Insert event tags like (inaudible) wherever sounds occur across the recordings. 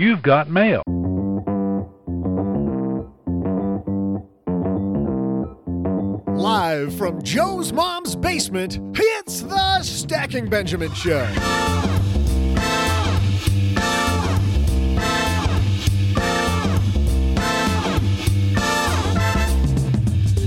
You've got mail. Live from Joe's mom's basement, it's the Stacking Benjamin Show.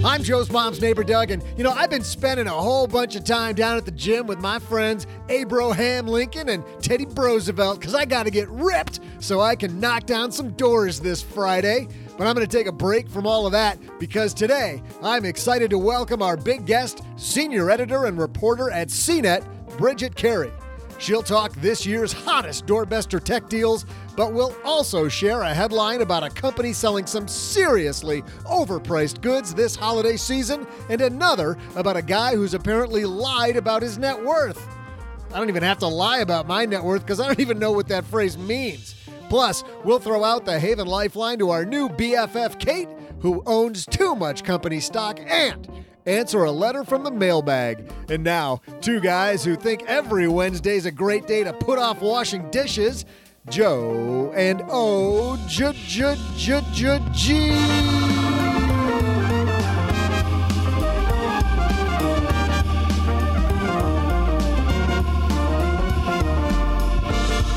I'm Joe's mom's neighbor, Doug, and you know, I've been spending a whole bunch of time down at the gym with my friends Abraham Lincoln and Teddy Roosevelt because I got to get ripped so I can knock down some doors this Friday. But I'm going to take a break from all of that because today I'm excited to welcome our big guest, senior editor and reporter at CNET, Bridget Carey. She'll talk this year's hottest doorbuster tech deals, but we'll also share a headline about a company selling some seriously overpriced goods this holiday season, and another about a guy who's apparently lied about his net worth. I don't even have to lie about my net worth because I don't even know what that phrase means. Plus, we'll throw out the Haven Lifeline to our new BFF Kate, who owns too much company stock, and answer a letter from the mailbag. And now, two guys who think every Wednesday's a great day to put off washing dishes Joe and O J J J J G.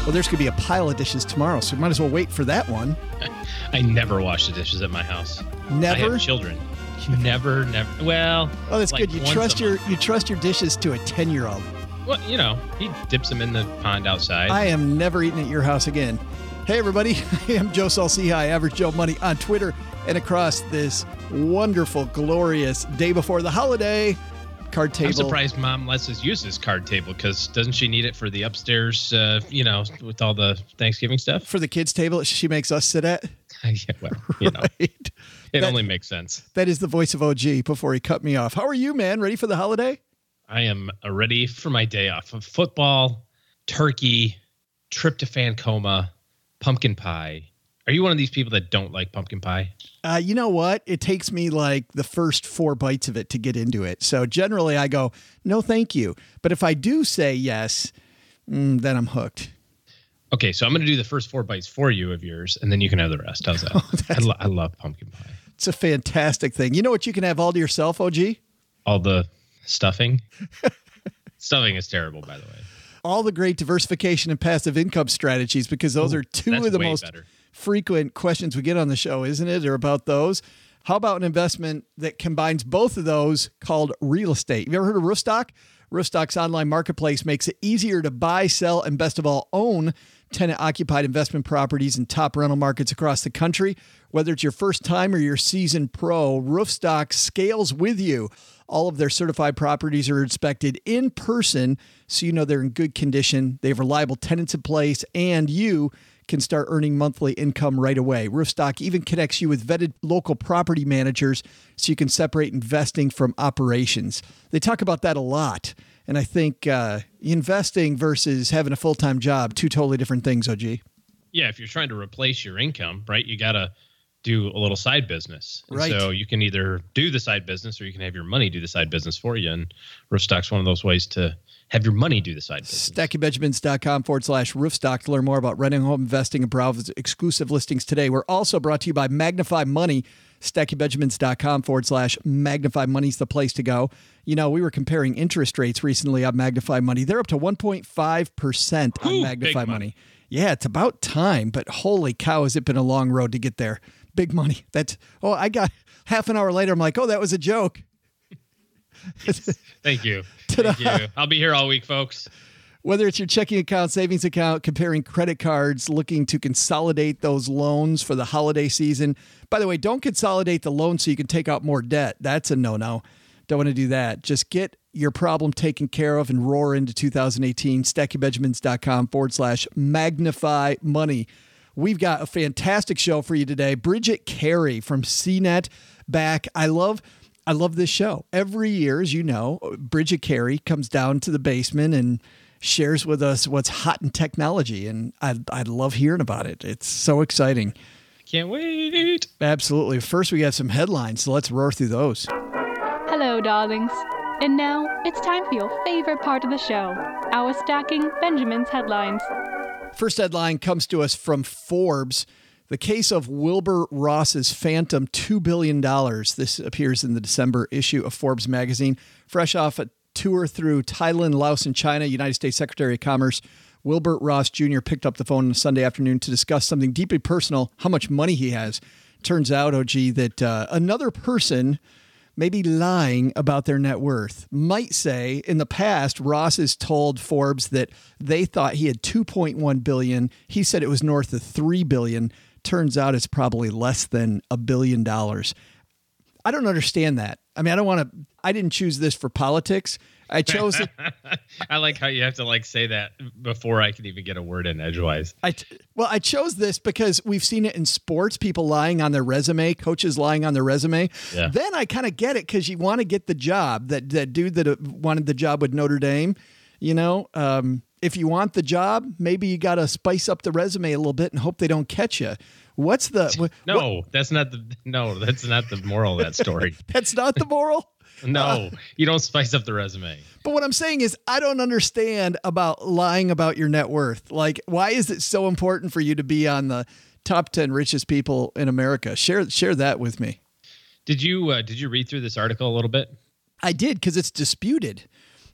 Well, there's going to be a pile of dishes tomorrow, so we might as well wait for that one. I never wash the dishes at my house. I Never. have children. Never, never. Well, Oh, that's like good. You trust your month. you trust your dishes to a ten year old. Well, you know, he dips them in the pond outside. I am never eating at your house again. Hey, everybody. (laughs) I am Joe Saul-Sehy, Average Joe Money on Twitter and across this wonderful, glorious day before the holiday card table. I'm surprised mom lets us use this card table because doesn't she need it for the upstairs, uh, you know, with all the Thanksgiving stuff? For the kids' table that she makes us sit at. (laughs) yeah, well, you know, (laughs) Right. it That- only makes sense. That is the voice of OG before he cut me off. How are you, man? Ready for the holiday? I am ready for my day off of football, turkey, tryptophan coma, pumpkin pie. Are you one of these people that don't like pumpkin pie? Uh, you know what? It takes me like the first four bites of it to get into it. So generally I go, no, thank you. But if I do say yes, mm, then I'm hooked. Okay, so I'm going to do the first four bites for you of yours, and then you can have the rest. How's that? (laughs) I, lo- I love pumpkin pie. It's a fantastic thing. You know what you can have all to yourself, OG? All the stuffing. (laughs) stuffing is terrible, by the way. All the great diversification and passive income strategies, because those Ooh, are two of the most better. frequent questions we get on the show, isn't it? Or about those. How about an investment that combines both of those called real estate? You ever heard of Roofstock? Roofstock's online marketplace makes it easier to buy, sell, and best of all, own tenant occupied investment properties in top rental markets across the country. Whether it's your first time or your seasoned pro, Roofstock scales with you. All of their certified properties are inspected in person so you know they're in good condition. They have reliable tenants in place, and you can start earning monthly income right away. Roofstock even connects you with vetted local property managers so you can separate investing from operations. They talk about that a lot. And I think uh, investing versus having a full time job, two totally different things, OG. Yeah, if you're trying to replace your income, right, you got to do a little side business. And Right. So you can either do the side business or you can have your money do the side business for you. And Roofstock's one of those ways to have your money do the side business. StackingBenjamins.com forward slash roofstock to learn more about renting home investing and browse exclusive listings today. We're also brought to you by Magnify Money. StackingBenjamins.com forward slash magnify money's the place to go. You know, we were comparing interest rates recently on Magnify Money. They're up to 1.5% on Ooh, Magnify money. money. Yeah, it's about time, but holy cow, has it been a long road to get there. Big money. That's, oh, I got half an hour later, I'm like, oh, that was a joke. Thank you. (laughs) Thank you. I'll be here all week, folks. Whether it's your checking account, savings account, comparing credit cards, looking to consolidate those loans for the holiday season. By the way, don't consolidate the loan so you can take out more debt. That's a no no. Don't want to do that. Just get your problem taken care of and roar into 2018. StackingBenjamins.com forward slash magnify money. We've got a fantastic show for you today. Bridget Carey from CNET back. I love I love this show. Every year, as you know, Bridget Carey comes down to the basement and shares with us what's hot in technology. And I, I love hearing about it. It's so exciting. Can't wait. Absolutely. First, we have some headlines. So let's roar through those. Hello, darlings. And now it's time for your favorite part of the show our Stacking Benjamin's headlines. First headline comes to us from Forbes. The case of Wilbur Ross's phantom $2 billion. This appears in the December issue of Forbes magazine. Fresh off a tour through Thailand, Laos, and China, United States Secretary of Commerce Wilbur Ross Jr. picked up the phone on a Sunday afternoon to discuss something deeply personal how much money he has. Turns out, OG, that uh, another person maybe lying about their net worth. Might say in the past, Ross has told Forbes that they thought he had 2.1 billion. He said it was north of 3 billion. Turns out it's probably less than a billion dollars. I don't understand that. I mean, I don't want to, I didn't choose this for politics. I chose it. (laughs) I like how you have to like say that before I can even get a word in edgewise. I t- well, I chose this because we've seen it in sports, people lying on their resume, coaches lying on their resume. Yeah. Then I kind of get it because you want to get the job. That that dude that uh, wanted the job with Notre Dame, you know, um, if you want the job, maybe you got to spice up the resume a little bit and hope they don't catch you. What's the (laughs) wh- No, what- that's not the no, that's not the moral of that story. (laughs) that's not the moral. (laughs) No, you don't spice up the resume. But what I'm saying is, I don't understand about lying about your net worth. Like, why is it so important for you to be on the top 10 richest people in America? Share share that with me. Did you uh, did you read through this article a little bit? I did because it's disputed.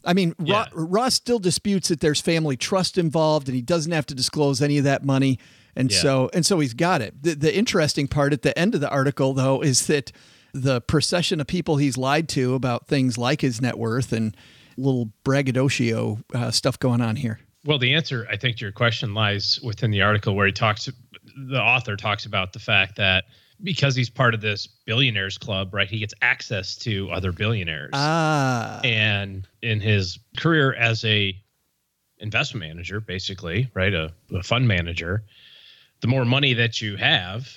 I mean, Yeah. Ross still disputes that there's family trust involved, and he doesn't have to disclose any of that money, and Yeah. so and so he's got it. The, the interesting part at the end of the article, though, is that the procession of people he's lied to about things like his net worth and little braggadocio uh, stuff going on here. Well, the answer, I think, to your question lies within the article where he talks. The author talks about the fact that because he's part of this billionaires club, right? He gets access to other billionaires, Ah, and in his career as a investment manager, basically, right, a, a fund manager, the more money that you have,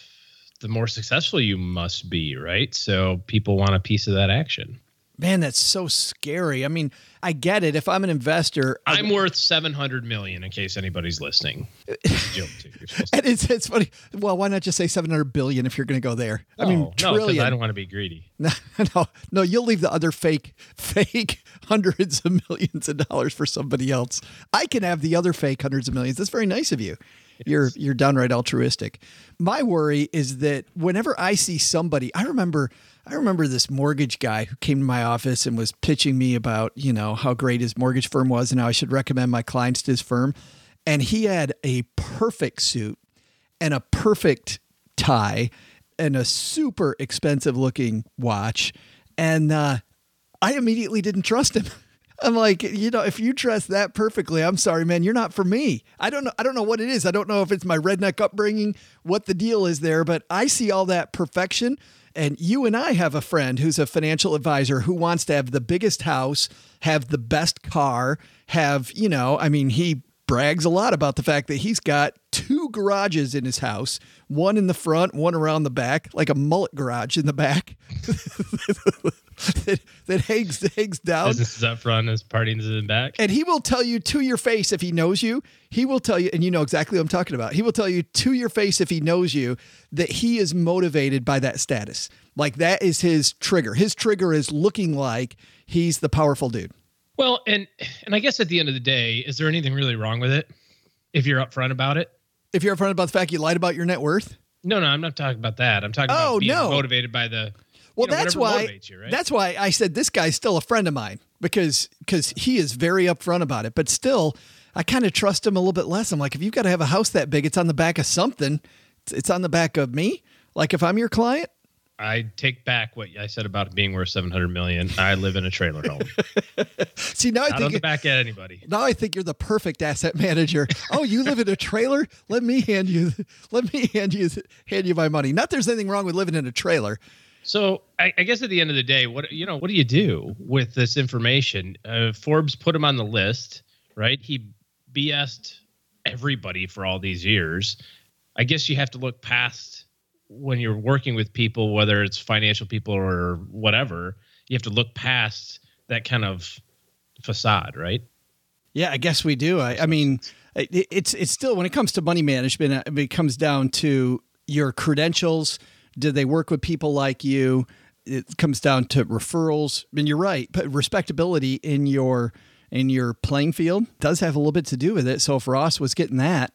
the more successful you must be, right? So people want a piece of that action. man, that's so scary. I mean, I get it. If I'm an investor, I- I'm worth 700 million in case anybody's listening. (laughs) Joke too. You're supposed to- and it's it's funny. Well, why not just say 700 billion if you're going to go there? I Oh, mean, no, trillion. I don't want to be greedy. (laughs) No, no, no. You'll leave the other fake, fake (laughs) hundreds of millions of dollars for somebody else. I can have the other fake hundreds of millions. That's very nice of you. (laughs) You're you're downright altruistic. My worry is that whenever I see somebody, I remember, I remember this mortgage guy who came to my office and was pitching me about you know how great his mortgage firm was and how I should recommend my clients to his firm, and he had a perfect suit and a perfect tie and a super expensive looking watch. And uh, I immediately didn't trust him. (laughs) I'm like, you know, if you dress that perfectly, I'm sorry, man, you're not for me. I don't know. I don't know what it is. I don't know if it's my redneck upbringing, what the deal is there, but I see all that perfection. And you and I have a friend who's a financial advisor who wants to have the biggest house, have the best car, have, you know, I mean, he brags a lot about the fact that he's got two garages in his house one in the front, one around the back, like a mullet garage in the back (laughs) that, that hangs, hangs down. Business is up front, as parties in the back. And he will tell you to your face if he knows you. He will tell you, and you know exactly what I'm talking about. He will tell you to your face if he knows you that he is motivated by that status. Like that is his trigger. His trigger is looking like he's the powerful dude. Well, and and I guess at the end of the day, is there anything really wrong with it if you're upfront about it? If you're upfront about the fact you lied about your net worth, No, no, I'm not talking about that. I'm talking Oh, about being no. motivated by the. Well, you know, that's why. you, right? That's why I said this guy's still a friend of mine because because he is very upfront about it. But still, I kind of trust him a little bit less. I'm like, if you've got to have a house that big, it's on the back of something. It's, it's on the back of me. Like if I'm your client, I take back what I said about it being worth 700 million. I live in a trailer home. (laughs) see now I Not think back at anybody. now I think you're the perfect asset (laughs) manager. Oh, you live in a trailer? Let me hand you let me hand you hand you my money. Not there's anything wrong with living in a trailer. So I, I guess at the end of the day, what you know, what do you do with this information? Uh, Forbes put him on the list, right? He BS'd everybody for all these years. I guess you have to look past when you're working with people, whether it's financial people or whatever. You have to look past that kind of facade, right? Yeah, I guess we do. I, I mean, it, it's it's still when it comes to money management, uh, it comes down to your credentials. Did they work with people like you? It comes down to referrals. And you're right, but respectability in your in your playing field does have a little bit to do with it. So if Ross was getting that,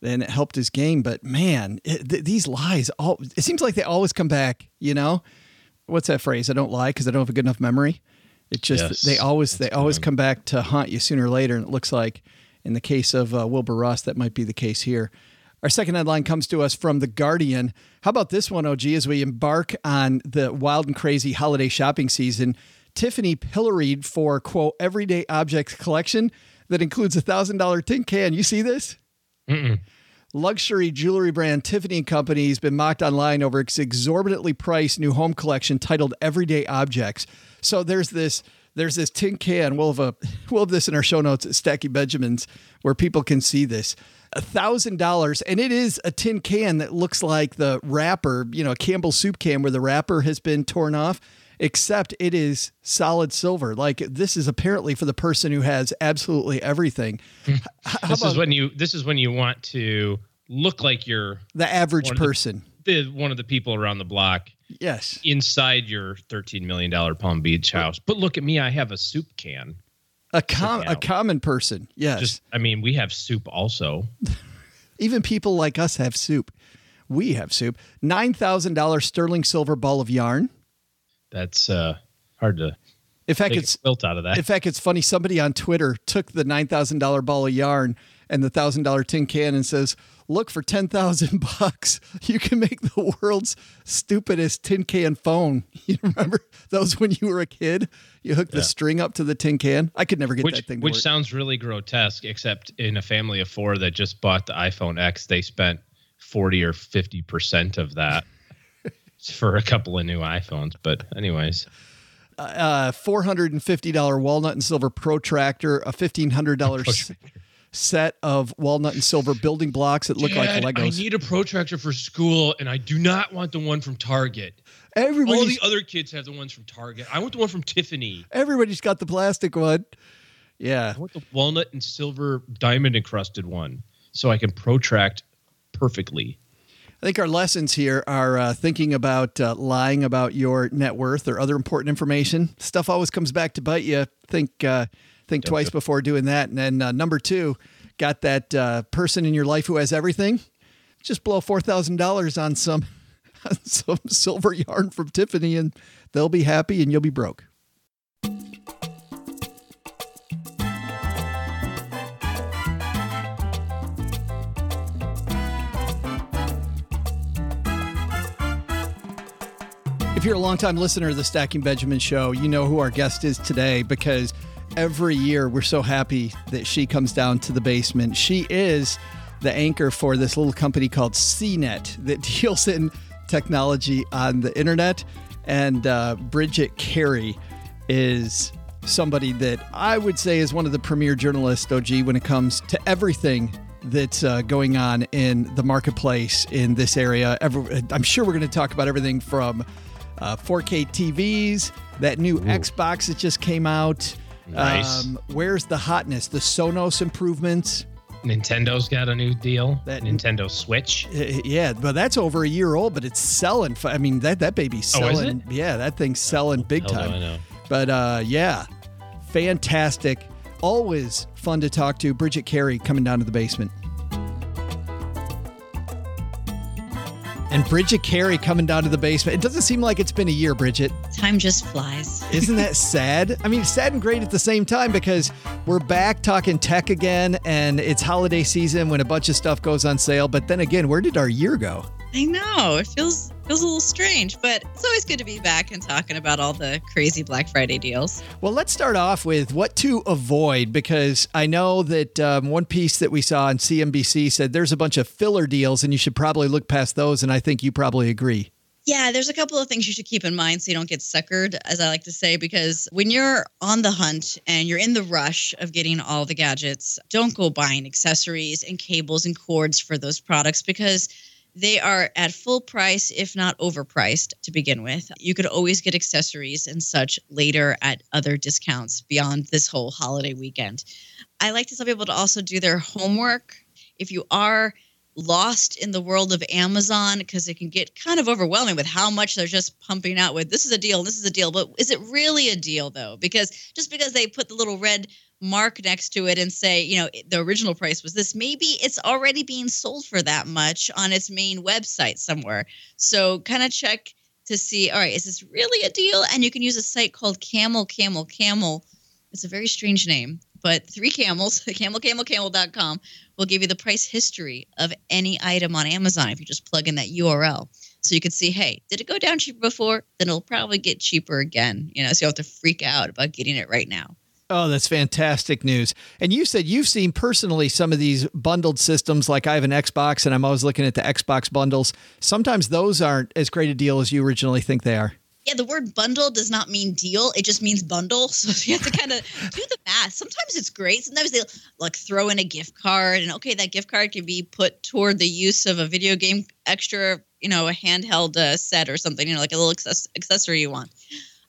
then it helped his game. But man, it, th- these lies all it seems like they always come back. You know, what's that phrase? I don't lie because I don't have a good enough memory. It just Yes, they always they always come back to haunt you sooner or later, and it looks like in the case of uh, Wilbur Ross that might be the case here. Our second headline comes to us from the Guardian. How about this one, OG? As we embark on the wild and crazy holiday shopping season, Tiffany pilloried for quote everyday objects collection that includes a thousand dollar tin can. You see this? Luxury jewelry brand Tiffany & Company has been mocked online over its exorbitantly priced new home collection titled Everyday Objects. So there's this there's this tin can. We'll have a (laughs) we'll have this in our show notes at Stacking Benjamins where people can see this. A thousand dollars, and it is a tin can that looks like the wrapper, you know, a Campbell soup can where the wrapper has been torn off, except it is solid silver. Like this is apparently for the person who has absolutely everything. Hmm. How This about is when you this is when you want to look like you're the average of the- person? the one of the people around the block Yes. inside your 13 million dollar Palm Beach house. But look at me, I have a soup can. A com- a common person, yes. Just I mean, we have soup also. (laughs) Even people like us have soup. We have soup. Nine thousand dollars sterling silver ball of yarn. That's uh hard to In fact, it's built out of that. in fact it's funny. Somebody on Twitter took the nine thousand dollar ball of yarn and the thousand dollar tin can and says, "Look for ten thousand (laughs) bucks. You can make the world's stupidest tin can phone." (laughs) You remember those when you were a kid? You hooked the string up to the tin can. I could never get which that thing to which work. sounds really grotesque, except in a family of four that just bought the iPhone X, they spent 40 or 50 percent of that for a couple of new iPhones. But anyways, uh, four hundred and fifty dollar walnut and silver protractor, a fifteen hundred dollar (laughs) set of walnut and silver building blocks that look like Legos. I need a protractor for school, and I do not want the one from Target. All the other kids have the ones from Target. I want the one from Tiffany. everybody's got the plastic one. Yeah, I want the walnut and silver diamond encrusted one, so I can protract perfectly. I think our lessons here are uh, thinking about uh, lying about your net worth or other important information. Stuff always comes back to bite you. Think uh, think twice before doing that. And then uh, number two, got that uh, person in your life who has everything. Just blow four thousand dollars on some (laughs) on some silver yarn from Tiffany, and they'll be happy, and you'll be broke. If you're a longtime listener to the Stacking Benjamin show, you know who our guest is today because every year we're so happy that she comes down to the basement. She is the anchor for this little company called CNET that (laughs) deals in technology on the internet. And uh, Bridget Carey is somebody that I would say is one of the premier journalists, OG, when it comes to everything that's uh, going on in the marketplace in this area. Every, I'm sure we're going to talk about everything from uh, 4K TVs, that new Xbox that just came out. Nice. Um, where's the hotness? The Sonos improvements. Nintendo's got a new deal. That- Nintendo Switch. Uh, Yeah, but that's over a year old, but it's selling. I mean, that that baby's Oh, is selling. Yeah, that thing's selling big Hell time. I know. But uh, yeah, fantastic. Always fun to talk to. Bridget Carey coming down to the basement. And Bridget Carey coming down to the basement. It doesn't seem like it's been a year, Bridget. Time just flies. (laughs) Isn't that sad? I mean, sad and great at the same time because we're back talking tech again and it's holiday season when a bunch of stuff goes on sale. But then again, where did our year go? I know. It feels feels a little strange, but it's always good to be back and talking about all the crazy Black Friday deals. Well, let's start off with what to avoid because I know that um, one piece that we saw on CNBC said there's a bunch of filler deals and you should probably look past those. And I think you probably agree. Yeah, there's a couple of things you should keep in mind so you don't get suckered, as I like to say, because when you're on the hunt and you're in the rush of getting all the gadgets, don't go buying accessories and cables and cords for those products because they are at full price, if not overpriced to begin with. You could always get accessories and such later at other discounts beyond this whole holiday weekend. I like to tell people to also do their homework. If you are lost in the world of Amazon, because it can get kind of overwhelming with how much they're just pumping out with this is a deal, this is a deal. But is it really a deal though? Because just because they put the little red mark next to it and say, you know, the original price was this, maybe it's already being sold for that much on its main website somewhere. So kind of check to see, all right, is this really a deal? And you can use a site called Camel Camel Camel. It's a very strange name, but three camels, (laughs) camelcamelcamel.com will give you the price history of any item on Amazon if you just plug in that URL. So you can see, hey, did it go down cheaper before? Then it'll probably get cheaper again. You know, so you don't have to freak out about getting it right now. Oh, that's fantastic news. And you said you've seen personally some of these bundled systems, like I have an Xbox and I'm always looking at the Xbox bundles. Sometimes those aren't as great a deal as you originally think they are. Yeah, the word bundle does not mean deal. It just means bundle. (laughs) So you have to kind of do the math. Sometimes it's great. Sometimes they like throw in a gift card and okay, that gift card can be put toward the use of a video game extra, you know, a handheld uh, set or something, you know, like a little access- accessory you want.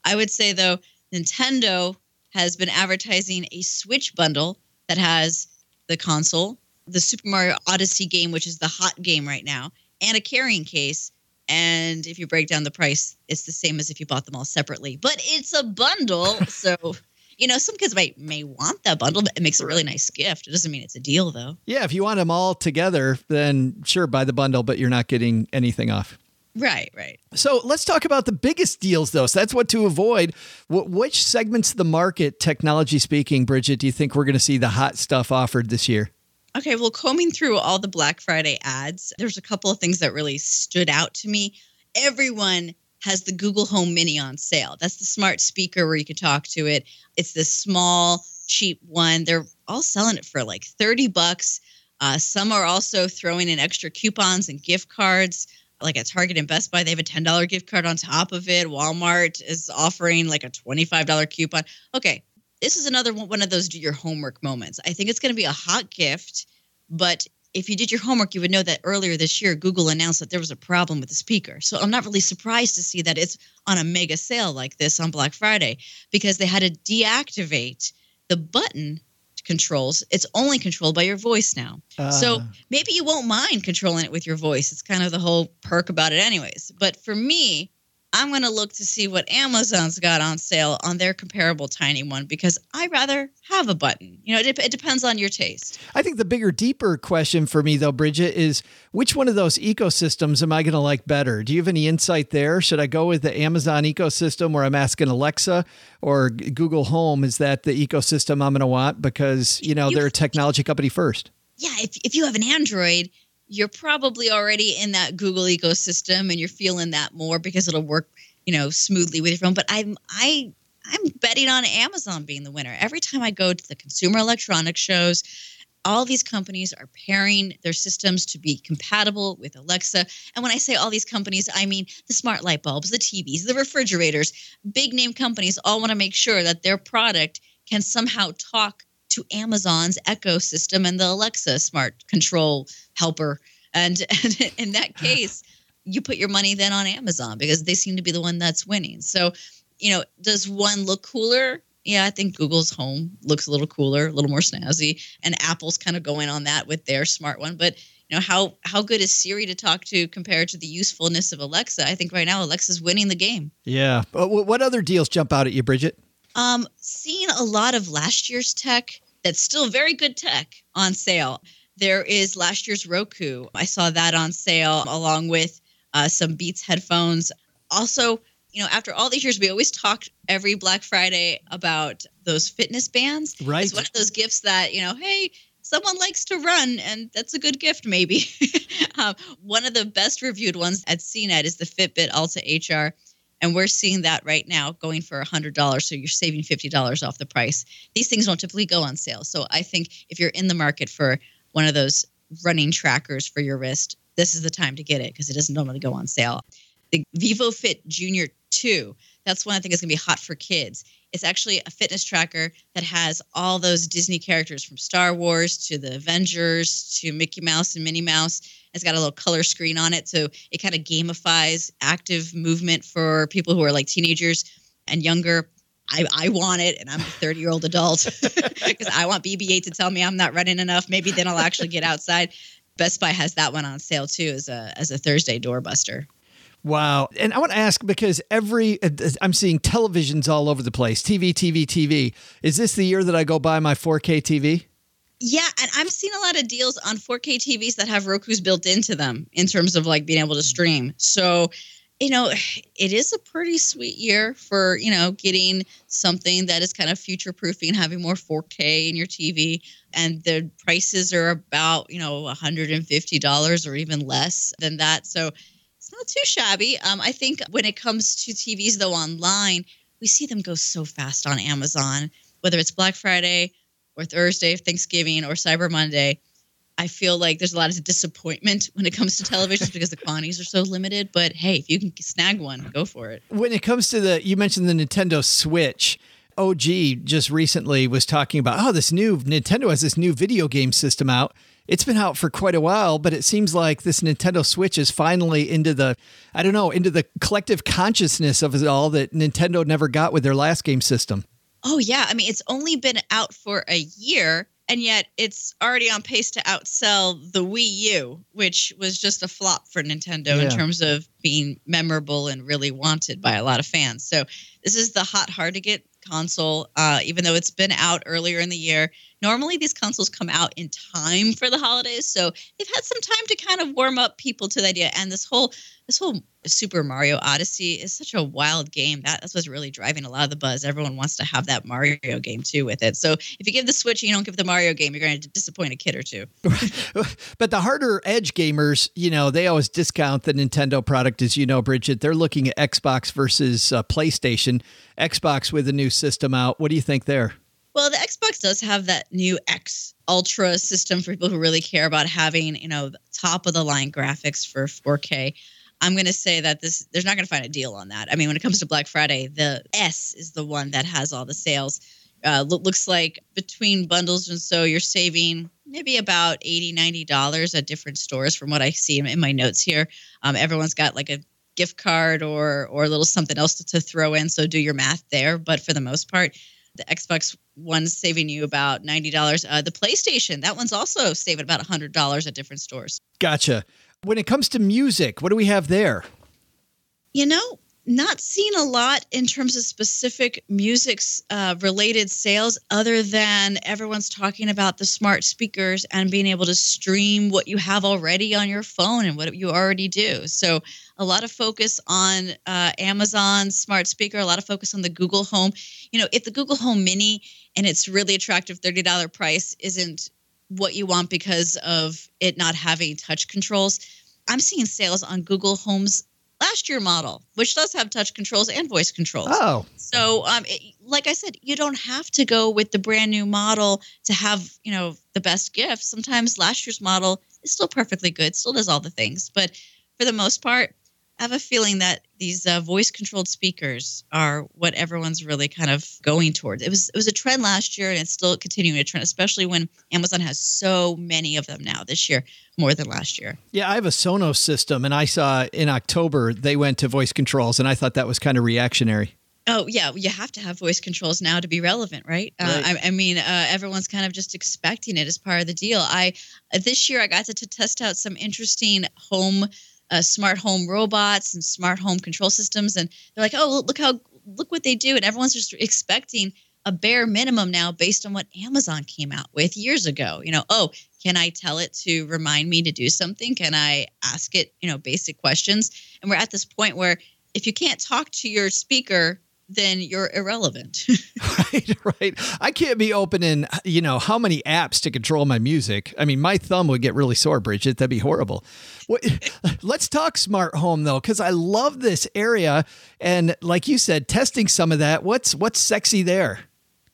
I would say though, Nintendo has been advertising a Switch bundle that has the console, the Super Mario Odyssey game, which is the hot game right now, and a carrying case. And if you break down the price, it's the same as if you bought them all separately. But it's a bundle, (laughs) so you know some kids might may want that bundle. But it makes a really nice gift. It doesn't mean it's a deal though. Yeah, if you want them all together, then sure, buy the bundle, but you're not getting anything off. Right, right. So let's talk about the biggest deals, though. So that's what to avoid. Wh- which segments of the market, technology speaking, Bridget, do you think we're going to see the hot stuff offered this year? Okay, well, combing through all the Black Friday ads, there's a couple of things that really stood out to me. Everyone has the Google Home Mini on sale. That's the smart speaker where you can talk to it. It's this small, cheap one. They're all selling it for like 30 bucks. Uh, some are also throwing in extra coupons and gift cards like at Target and Best Buy, they have a $10 gift card on top of it. Walmart is offering like a $25 coupon. Okay, this is another one of those do your homework moments. I think it's going to be a hot gift, but if you did your homework, you would know that earlier this year, Google announced that there was a problem with the speaker. So I'm not really surprised to see that it's on a mega sale like this on Black Friday because they had to deactivate the button controls. It's only controlled by your voice now. Uh. So ah. maybe you won't mind controlling it with your voice. It's kind of the whole perk about it, anyways. But for me, I'm going to look to see what Amazon's got on sale on their comparable tiny one because I rather have a button. You know, it, it, depends on your taste. I think the bigger, deeper question for me, though, Bridget, is which one of those ecosystems am I going to like better? Do you have any insight there? Should I go with the Amazon ecosystem where I'm asking Alexa or Google Home? Is that the ecosystem I'm going to want because, you know, you, they're a technology company first? Yeah. If, if you have an Android, you're probably already in that Google ecosystem and you're feeling that more because it'll work, you know, smoothly with your phone. But I'm I I'm betting on Amazon being the winner. Every time I go to the consumer electronics shows, all these companies are pairing their systems to be compatible with Alexa. And when I say all these companies, I mean the smart light bulbs, the TVs, the refrigerators, big name companies all want to make sure that their product can somehow talk to Amazon's Echo system and the Alexa smart control helper. And, (laughs) and in that (sighs) case, you put your money then on Amazon because they seem to be the one that's winning. So, you know, does one look cooler? Yeah, I think Google's Home looks a little cooler, a little more snazzy, and Apple's kind of going on that with their smart one. But you know, how how good is Siri to talk to compared to the usefulness of Alexa? I think right now Alexa's winning the game. Yeah. What other deals jump out at you, Bridget? Um, seeing a lot of last year's tech that's still very good tech on sale. There is last year's Roku. I saw that on sale along with uh, some Beats headphones. Also, you know, after all these years, we always talked every Black Friday about those fitness bands. Right. It's one of those gifts that, you know, hey, someone likes to run and that's a good gift maybe (laughs) um, one of the best reviewed ones at cnet is the fitbit alta hr and we're seeing that right now going for $100 so you're saving $50 off the price. These things don't typically go on sale. So i think if you're in the market for one of those running trackers for your wrist this is the time to get it because it doesn't normally go on sale. The vivo fit junior 2 that's one i think is going to be hot for kids it's actually a fitness tracker that has all those Disney characters from Star Wars to the Avengers to Mickey Mouse and Minnie Mouse. It's got a little color screen on it. So it kind of gamifies active movement for people who are like teenagers and younger. I, I want it, and I'm a 30 year old adult (laughs) because I want BB 8 to tell me I'm not running enough. Maybe then I'll actually get outside. Best Buy has that one on sale too as a, as a Thursday doorbuster. Wow. And I want to ask because every, uh, I'm seeing televisions all over the place TV, TV, TV. Is this the year that I go buy my 4K TV? Yeah, and I'm seeing a lot of deals on 4K TVs that have Roku's built into them in terms of like being able to stream. So, you know, (sighs) it is a pretty sweet year for, you know, getting something that is kind of future proofing, having more 4K in your TV. And the prices are about, you know, $150 or even less than that. So not too shabby. Um, I think when it comes to TVs, though, online, we see them go so fast on Amazon, whether it's Black Friday or Thursday, of Thanksgiving, or Cyber Monday. I feel like there's a lot of disappointment when it comes to televisions (laughs) because the quantities are so limited. But hey, if you can snag one, go for it. When it comes to the, you mentioned the Nintendo Switch. OG just recently was talking about, oh, this new Nintendo has this new video game system out it's been out for quite a while, but it seems like this Nintendo Switch is finally into the, I don't know, into the collective consciousness of it all that Nintendo never got with their last game system. Oh, yeah. I mean, it's only been out for a year, and yet it's already on pace to outsell the Wii U, which was just a flop for Nintendo yeah. in terms of being memorable and really wanted by a lot of fans. So, this is the hot, hard to get console, uh, even though it's been out earlier in the year. Normally, these consoles come out in time for the holidays, so they've had some time to kind of warm up people to the idea. And this whole this whole Super Mario Odyssey is such a wild game. That, that's what's really driving a lot of the buzz. Everyone wants to have that Mario game too with it. So if you give the Switch and you don't give the Mario game, you're going to disappoint a kid or two. (laughs) but the harder edge gamers, you know, they always discount the Nintendo product, as you know, Bridget. They're looking at Xbox versus uh, PlayStation. Xbox with a new system out. What do you think there? Well, the Xbox does have that new X Ultra system for people who really care about having, you know, top of the line graphics for 4K. I'm going to say that this there's not going to find a deal on that. I mean, when it comes to Black Friday, the S is the one that has all the sales. Uh, looks like between bundles and so you're saving maybe about 80 90 dollars at different stores from what i see in my notes here um, everyone's got like a gift card or or a little something else to, to throw in so do your math there but for the most part the Xbox One's saving you about ninety dollars. Uh, the PlayStation, that one's also saving about hundred dollars at different stores. Gotcha. When it comes to music, what do we have there? You know, not seen a lot in terms of specific music uh, related sales other than everyone's talking about the smart speakers and being able to stream what you have already on your phone and what you already do. So a lot of focus on uh, amazon smart speaker a lot of focus on the google home. You know if the google home mini and its really attractive $30 price isn't what you want because of it not having touch controls i'm seeing sales on google home's last year model, which does have touch controls and voice controls. Oh. So, um, it, like I said, you don't have to go with the brand new model to have, you know, the best gift. Sometimes last year's model is still perfectly good, still does all the things. But for the most part, have a feeling that these uh, voice controlled speakers are what everyone's really kind of going towards. It was it was a trend last year and it's still continuing a trend, especially when Amazon has so many of them now this year, more than last year. Yeah, I have a Sonos system and I saw in October they went to voice controls and I thought that was kind of reactionary. Oh yeah, you have to have voice controls now to be relevant, right? Uh, right. Uh, I, I, mean, uh, everyone's kind of just expecting it as part of the deal. I this year I got to, to test out some interesting home uh, smart home robots and smart home control systems, and they're like, oh, look how look what they do, and everyone's just expecting a bare minimum now based on what Amazon came out with years ago. You know, oh, Can I tell it to remind me to do something? Can I ask it, you know, basic questions? And we're at this point where if you can't talk to your speaker, then you're irrelevant. (laughs) right, right. I can't be opening, you know, how many apps to control my music. I mean, my thumb would get really sore, Bridget. That'd be horrible. What, (laughs) let's talk smart home though, because I love this area, and like you said, testing some of that. What's what's sexy there?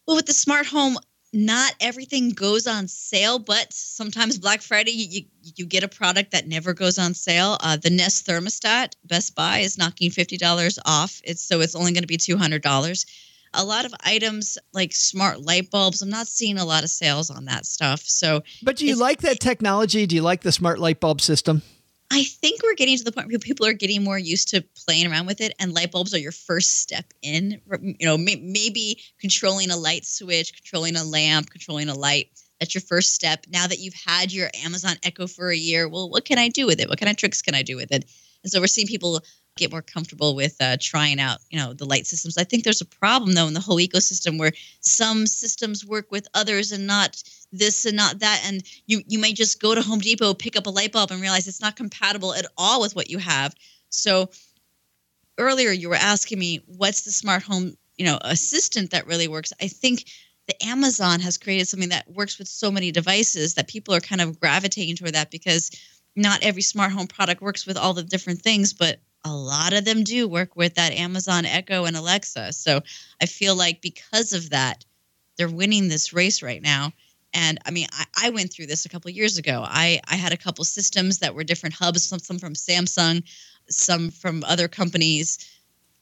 Well, with the smart home, not everything goes on sale, but sometimes Black Friday you, you, you get a product that never goes on sale. Uh, the Nest thermostat, Best Buy is knocking fifty dollars off. It's so it's only going to be two hundred dollars. A lot of items like smart light bulbs, I'm not seeing a lot of sales on that stuff. So, but do you like that technology? Do you like the smart light bulb system? I think we're getting to the point where people are getting more used to playing around with it, and light bulbs are your first step in. You know, may, maybe controlling a light switch, controlling a lamp, controlling a light. That's your first step. Now that you've had your Amazon Echo for a year, well, what can I do with it? What kind of tricks can I do with it? And so we're seeing people get more comfortable with uh, trying out, you know, the light systems. I think there's a problem though in the whole ecosystem where some systems work with others and not this and not that. And you you may just go to home depot pick up a light bulb and realize it's not compatible at all with what you have. So earlier you were asking me what's the smart home you know assistant that really works? I think the amazon has created something that works with so many devices that people are kind of gravitating toward that because not every smart home product works with all the different things but a lot of them do work with that amazon echo and alexa so i feel like because of that they're winning this race right now and I mean, I, I went through this a couple years ago. I, I had a couple systems that were different hubs, some, some from Samsung, some from other companies,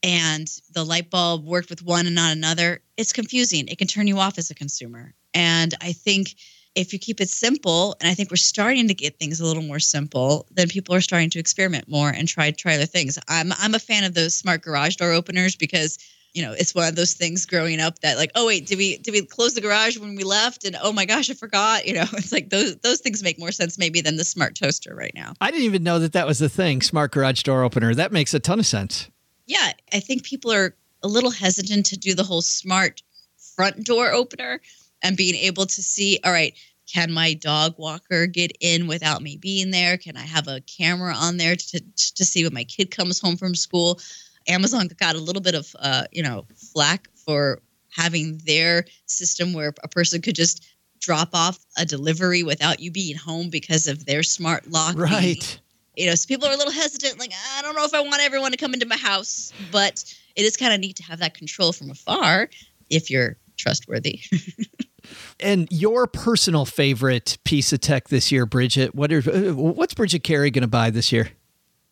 and the light bulb worked with one and not another. It's confusing. It can turn you off as a consumer. And I think if you keep it simple, and I think we're starting to get things a little more simple, then people are starting to experiment more and try try other things. I'm I'm a fan of those smart garage door openers because you know, it's one of those things growing up that like, oh wait, did we did we close the garage when we left? And oh my gosh, I forgot. You know, (laughs) it's like those those things make more sense maybe than the smart toaster right now. I didn't even know that that was the thing, smart garage door opener. That makes a ton of sense. Yeah, I think people are a little hesitant to do the whole smart front door opener and being able to see, all right, can my dog walker get in without me being there? Can I have a camera on there to, to see when my kid comes home from school? Amazon got a little bit of uh, you know flack for having their system where a person could just drop off a delivery without you being home because of their smart lock. Right. You know, so people are a little hesitant, like, I don't know if I want everyone to come into my house, but it is kind of neat to have that control from afar if you're trustworthy. (laughs) and your personal favorite piece of tech this year, Bridget, what are what's Bridget Carey going to buy this year?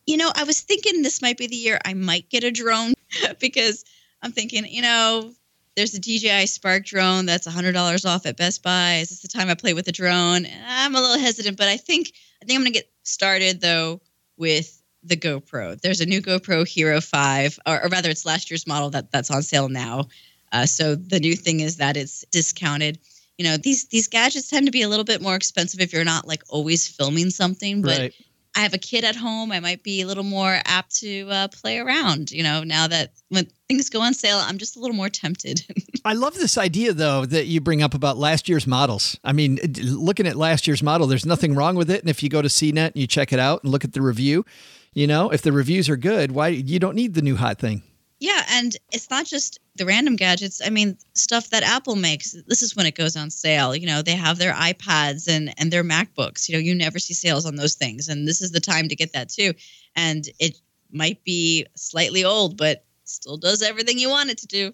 You know, I was thinking this might be the year I might get a drone (laughs) because I'm thinking, you know, there's a DJI Spark drone that's $100 off at Best Buy. Is this the time I play with a drone? I'm a little hesitant, but I think I think I'm going to get started though with the GoPro. There's a new GoPro Hero 5, or, or rather, it's last year's model that that's on sale now. Uh, so the new thing is that it's discounted. You know, these these gadgets tend to be a little bit more expensive if you're not like always filming something, but right. I have a kid at home, I might be a little more apt to uh, play around. You know, now that when things go on sale, I'm just a little more tempted. (laughs) I love this idea, though, that you bring up about last year's models. I mean, looking at last year's model, there's nothing wrong with it. And if you go to CNET and you check it out and look at the review, you know, if the reviews are good, why you don't need the new hot thing. Yeah, and it's not just the random gadgets. I mean, stuff that Apple makes. This is when it goes on sale. You know, they have their iPads and and their MacBooks. You know, you never see sales on those things, and this is the time to get that too. And it might be slightly old, but still does everything you want it to do.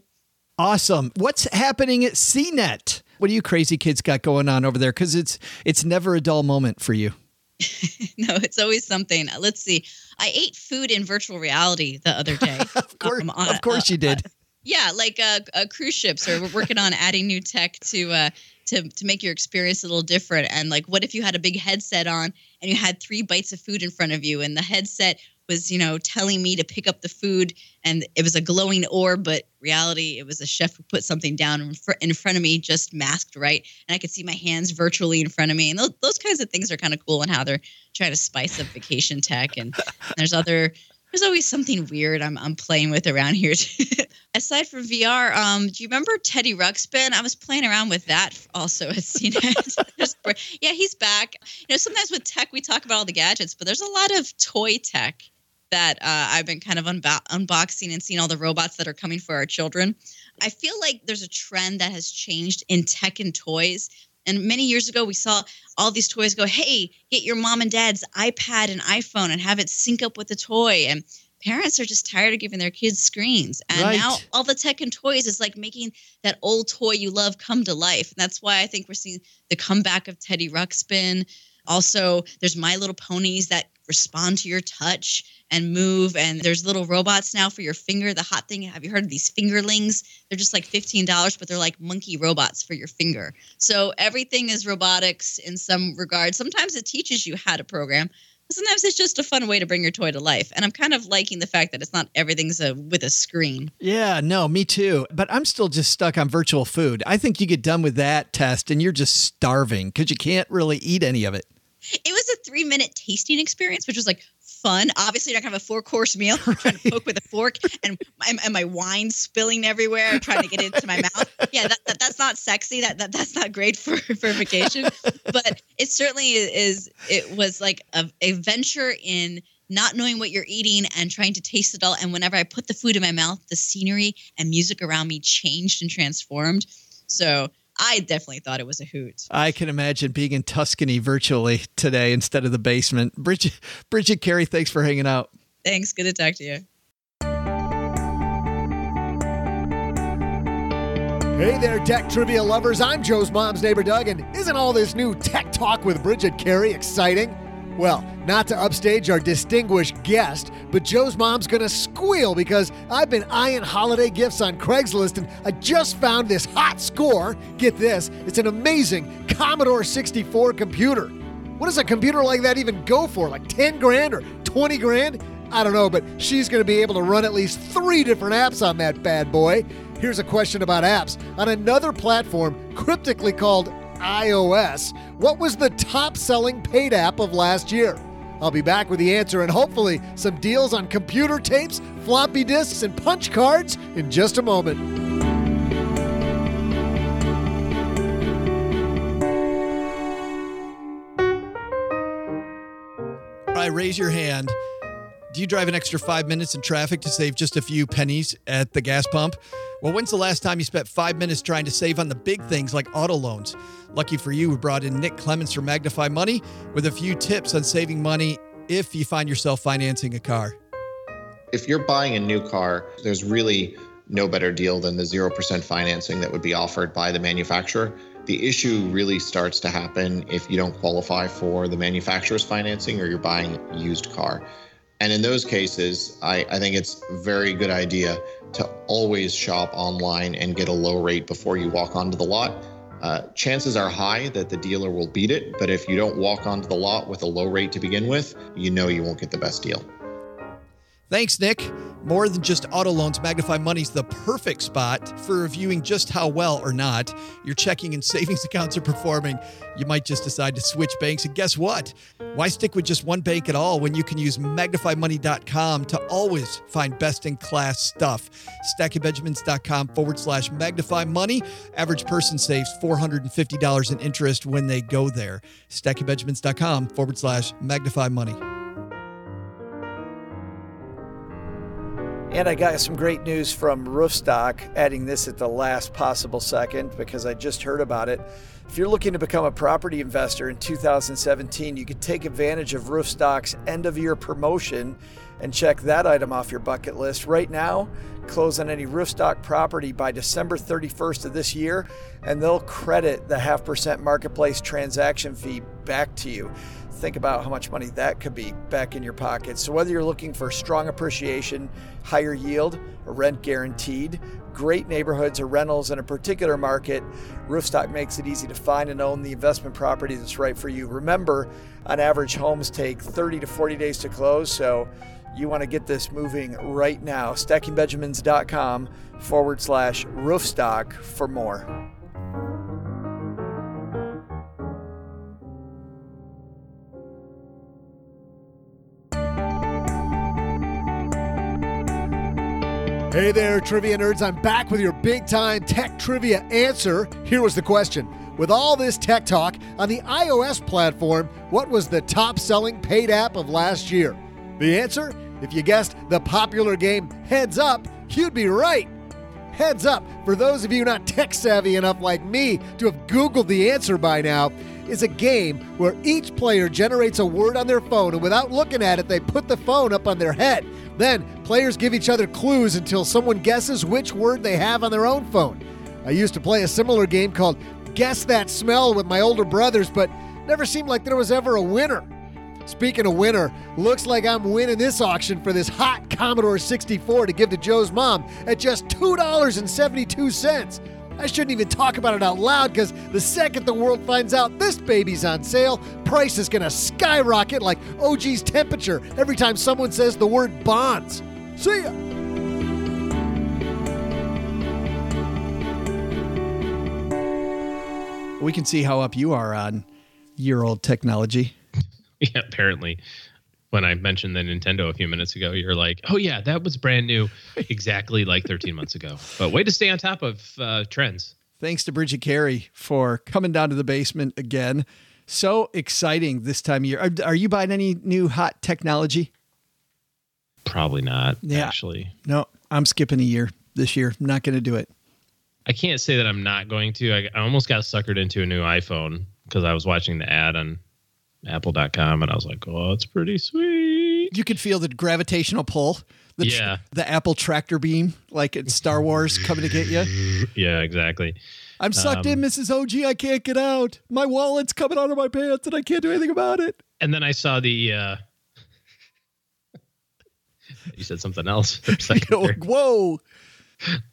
Awesome. What's happening at CNET? What do you crazy kids got going on over there? Because it's it's never a dull moment for you. (laughs) no, it's always something. Let's see. I ate food in virtual reality the other day. (laughs) of course, um, of course uh, you did. Uh, (laughs) yeah, like uh, uh, cruise ships, or we're working on adding new tech to uh, to to make your experience a little different. And like, what if you had a big headset on and you had three bites of food in front of you, and the headset was, you know, telling me to pick up the food, and it was a glowing orb, but reality, it was a chef who put something down in, fr- in front of me, just masked right, and I could see my hands virtually in front of me, and those, those kinds of things are kind of cool, and how they're trying to spice up vacation tech, and (laughs) there's other There's always something weird I'm, I'm playing with around here. (laughs) Aside from VR, um, do you remember Teddy Ruxpin? I was playing around with that also at CNET. (laughs) yeah, he's back. You know, sometimes with tech we talk about all the gadgets, but there's a lot of toy tech that uh, I've been kind of unbo- unboxing and seeing all the robots that are coming for our children. I feel like there's a trend that has changed in tech and toys. And many years ago, we saw all these toys go, hey, get your mom and dad's iPad and iPhone and have it sync up with the toy. And parents are just tired of giving their kids screens. And Right. now all the tech and toys is like making that old toy you love come to life. And that's why I think we're seeing the comeback of Teddy Ruxpin. Also, there's My Little Ponies that respond to your touch and move. And there's little robots now for your finger. The hot thing, have you heard of these fingerlings? They're just like $15, but they're like monkey robots for your finger. So everything is robotics in some regard. Sometimes it teaches you how to program. Sometimes it's just a fun way to bring your toy to life. And I'm kind of liking the fact that it's not everything's a, with a screen. Yeah, no, me too. But I'm still just stuck on virtual food. I think you get done with that test and you're just starving because you can't really eat any of it. It was a three minute tasting experience, which was like fun. Obviously, you're not gonna have a four course meal. Trying to poke with a fork and, and, my wine spilling everywhere, trying to get into my mouth. Yeah, that, that, that's not sexy. That, that that's not great for for vacation. But it certainly is. It was like a, a venture in not knowing what you're eating and trying to taste it all. And whenever I put the food in my mouth, the scenery and music around me changed and transformed. So I definitely thought it was a hoot. I can imagine being in Tuscany virtually today instead of the basement. Bridget, Bridget Carey, thanks for hanging out. Thanks. Good to talk to you. Hey there, tech trivia lovers. I'm Joe's mom's neighbor, Doug, and isn't all this new tech talk with Bridget Carey exciting? Well, not to upstage our distinguished guest, but Joe's mom's gonna squeal because I've been eyeing holiday gifts on Craigslist and I just found this hot score. Get this, it's an amazing Commodore 64 computer. What does a computer like that even go for? Like 10 grand or 20 grand? I don't know, but she's to be able to run at least three different apps on that bad boy. Here's a question about apps. On another platform, cryptically called iOS, what was the top selling paid app of last year? I'll be back with the answer and hopefully some deals on computer tapes, floppy disks, and punch cards in just a moment. All right, raise your hand. You drive an extra five minutes in traffic to save just a few pennies at the gas pump? Well, when's the last time you spent five minutes trying to save on the big things like auto loans? Lucky for you, we brought in Nick Clements from Magnify Money with a few tips on saving money if you find yourself financing a car. If you're buying a new car, there's really no better deal than the 0% financing that would be offered by the manufacturer. The issue really starts to happen if you don't qualify for the manufacturer's financing or you're buying a used car. And in those cases, I, I think it's a very good idea to always shop online and get a low rate before you walk onto the lot. Uh, chances are high that the dealer will beat it, but if you don't walk onto the lot with a low rate to begin with, you know you won't get the best deal. Thanks, Nick. More than just auto loans, Magnify Money's the perfect spot for reviewing just how well or not your checking and savings (laughs) accounts are performing. You might just decide to switch banks, and guess what? Why stick with just one bank at all when you can use magnifymoney.com to always find best in class stuff? StackingBenjamins.com forward slash magnify money. Average person saves $450 in interest when they go there. StackingBenjamins.com forward slash magnify money. And I got some great news from Roofstock, adding this at the last possible second because I just heard about it. If you're looking to become a property investor in 2017, you could take advantage of Roofstock's end of year promotion and check that item off your bucket list. Right now, close on any Roofstock property by December 31st of this year, and they'll credit the half percent marketplace transaction fee back to you think about how much money that could be back in your pocket. So, whether you're looking for strong appreciation, higher yield, or rent guaranteed, great neighborhoods or rentals in a particular market, Roofstock makes it easy to find and own the investment property that's right for you. Remember, on average, homes take 30 to 40 days to close, so you want to get this moving right now. StackingBenjamins.com forward slash roofstock for more. Hey there, trivia nerds. I'm back with your big time tech trivia answer. Here was the question With all this tech talk on the iOS platform, what was the top selling paid app of last year? The answer? If you guessed the popular game Heads Up, you'd be right. Heads Up, for those of you not tech savvy enough like me to have Googled the answer by now, is a game where each player generates a word on their phone and without looking at it, they put the phone up on their head. Then, players give each other clues until someone guesses which word they have on their own phone. I used to play a similar game called Guess That Smell with my older brothers, but never seemed like there was ever a winner. Speaking of winner, looks like I'm winning this auction for this hot Commodore 64 to give to Joe's mom at just $2.72. I shouldn't even talk about it out loud because the second the world finds out this baby's on sale, price is going to skyrocket like OG's temperature every time someone says the word bonds. See ya! We can see how up you are on year old technology. (laughs) Yeah, apparently. When I mentioned the Nintendo a few minutes ago, you're like, "Oh yeah, that was brand new, (laughs) exactly like 13 months ago." But way to stay on top of uh, trends. Thanks to Bridget Carey for coming down to the basement again. So exciting this time of year. Are, are you buying any new hot technology? Probably not. Yeah. Actually, No, I'm skipping a year this year. I'm not going to do it. I can't say that I'm not going to. I, I almost got suckered into a new iPhone because I was watching the ad on Apple.com and I was like, "Oh, it's pretty sweet." You could feel the gravitational pull. The, tr- Yeah. the Apple tractor beam, like in Star Wars, coming to get you. (laughs) Yeah, exactly. I'm sucked Um, in, Mrs. OG. I can't get out. My wallet's coming out of my pants, and I can't do anything about it. And then I saw the. uh (laughs) You said something else for a (laughs) second. Whoa.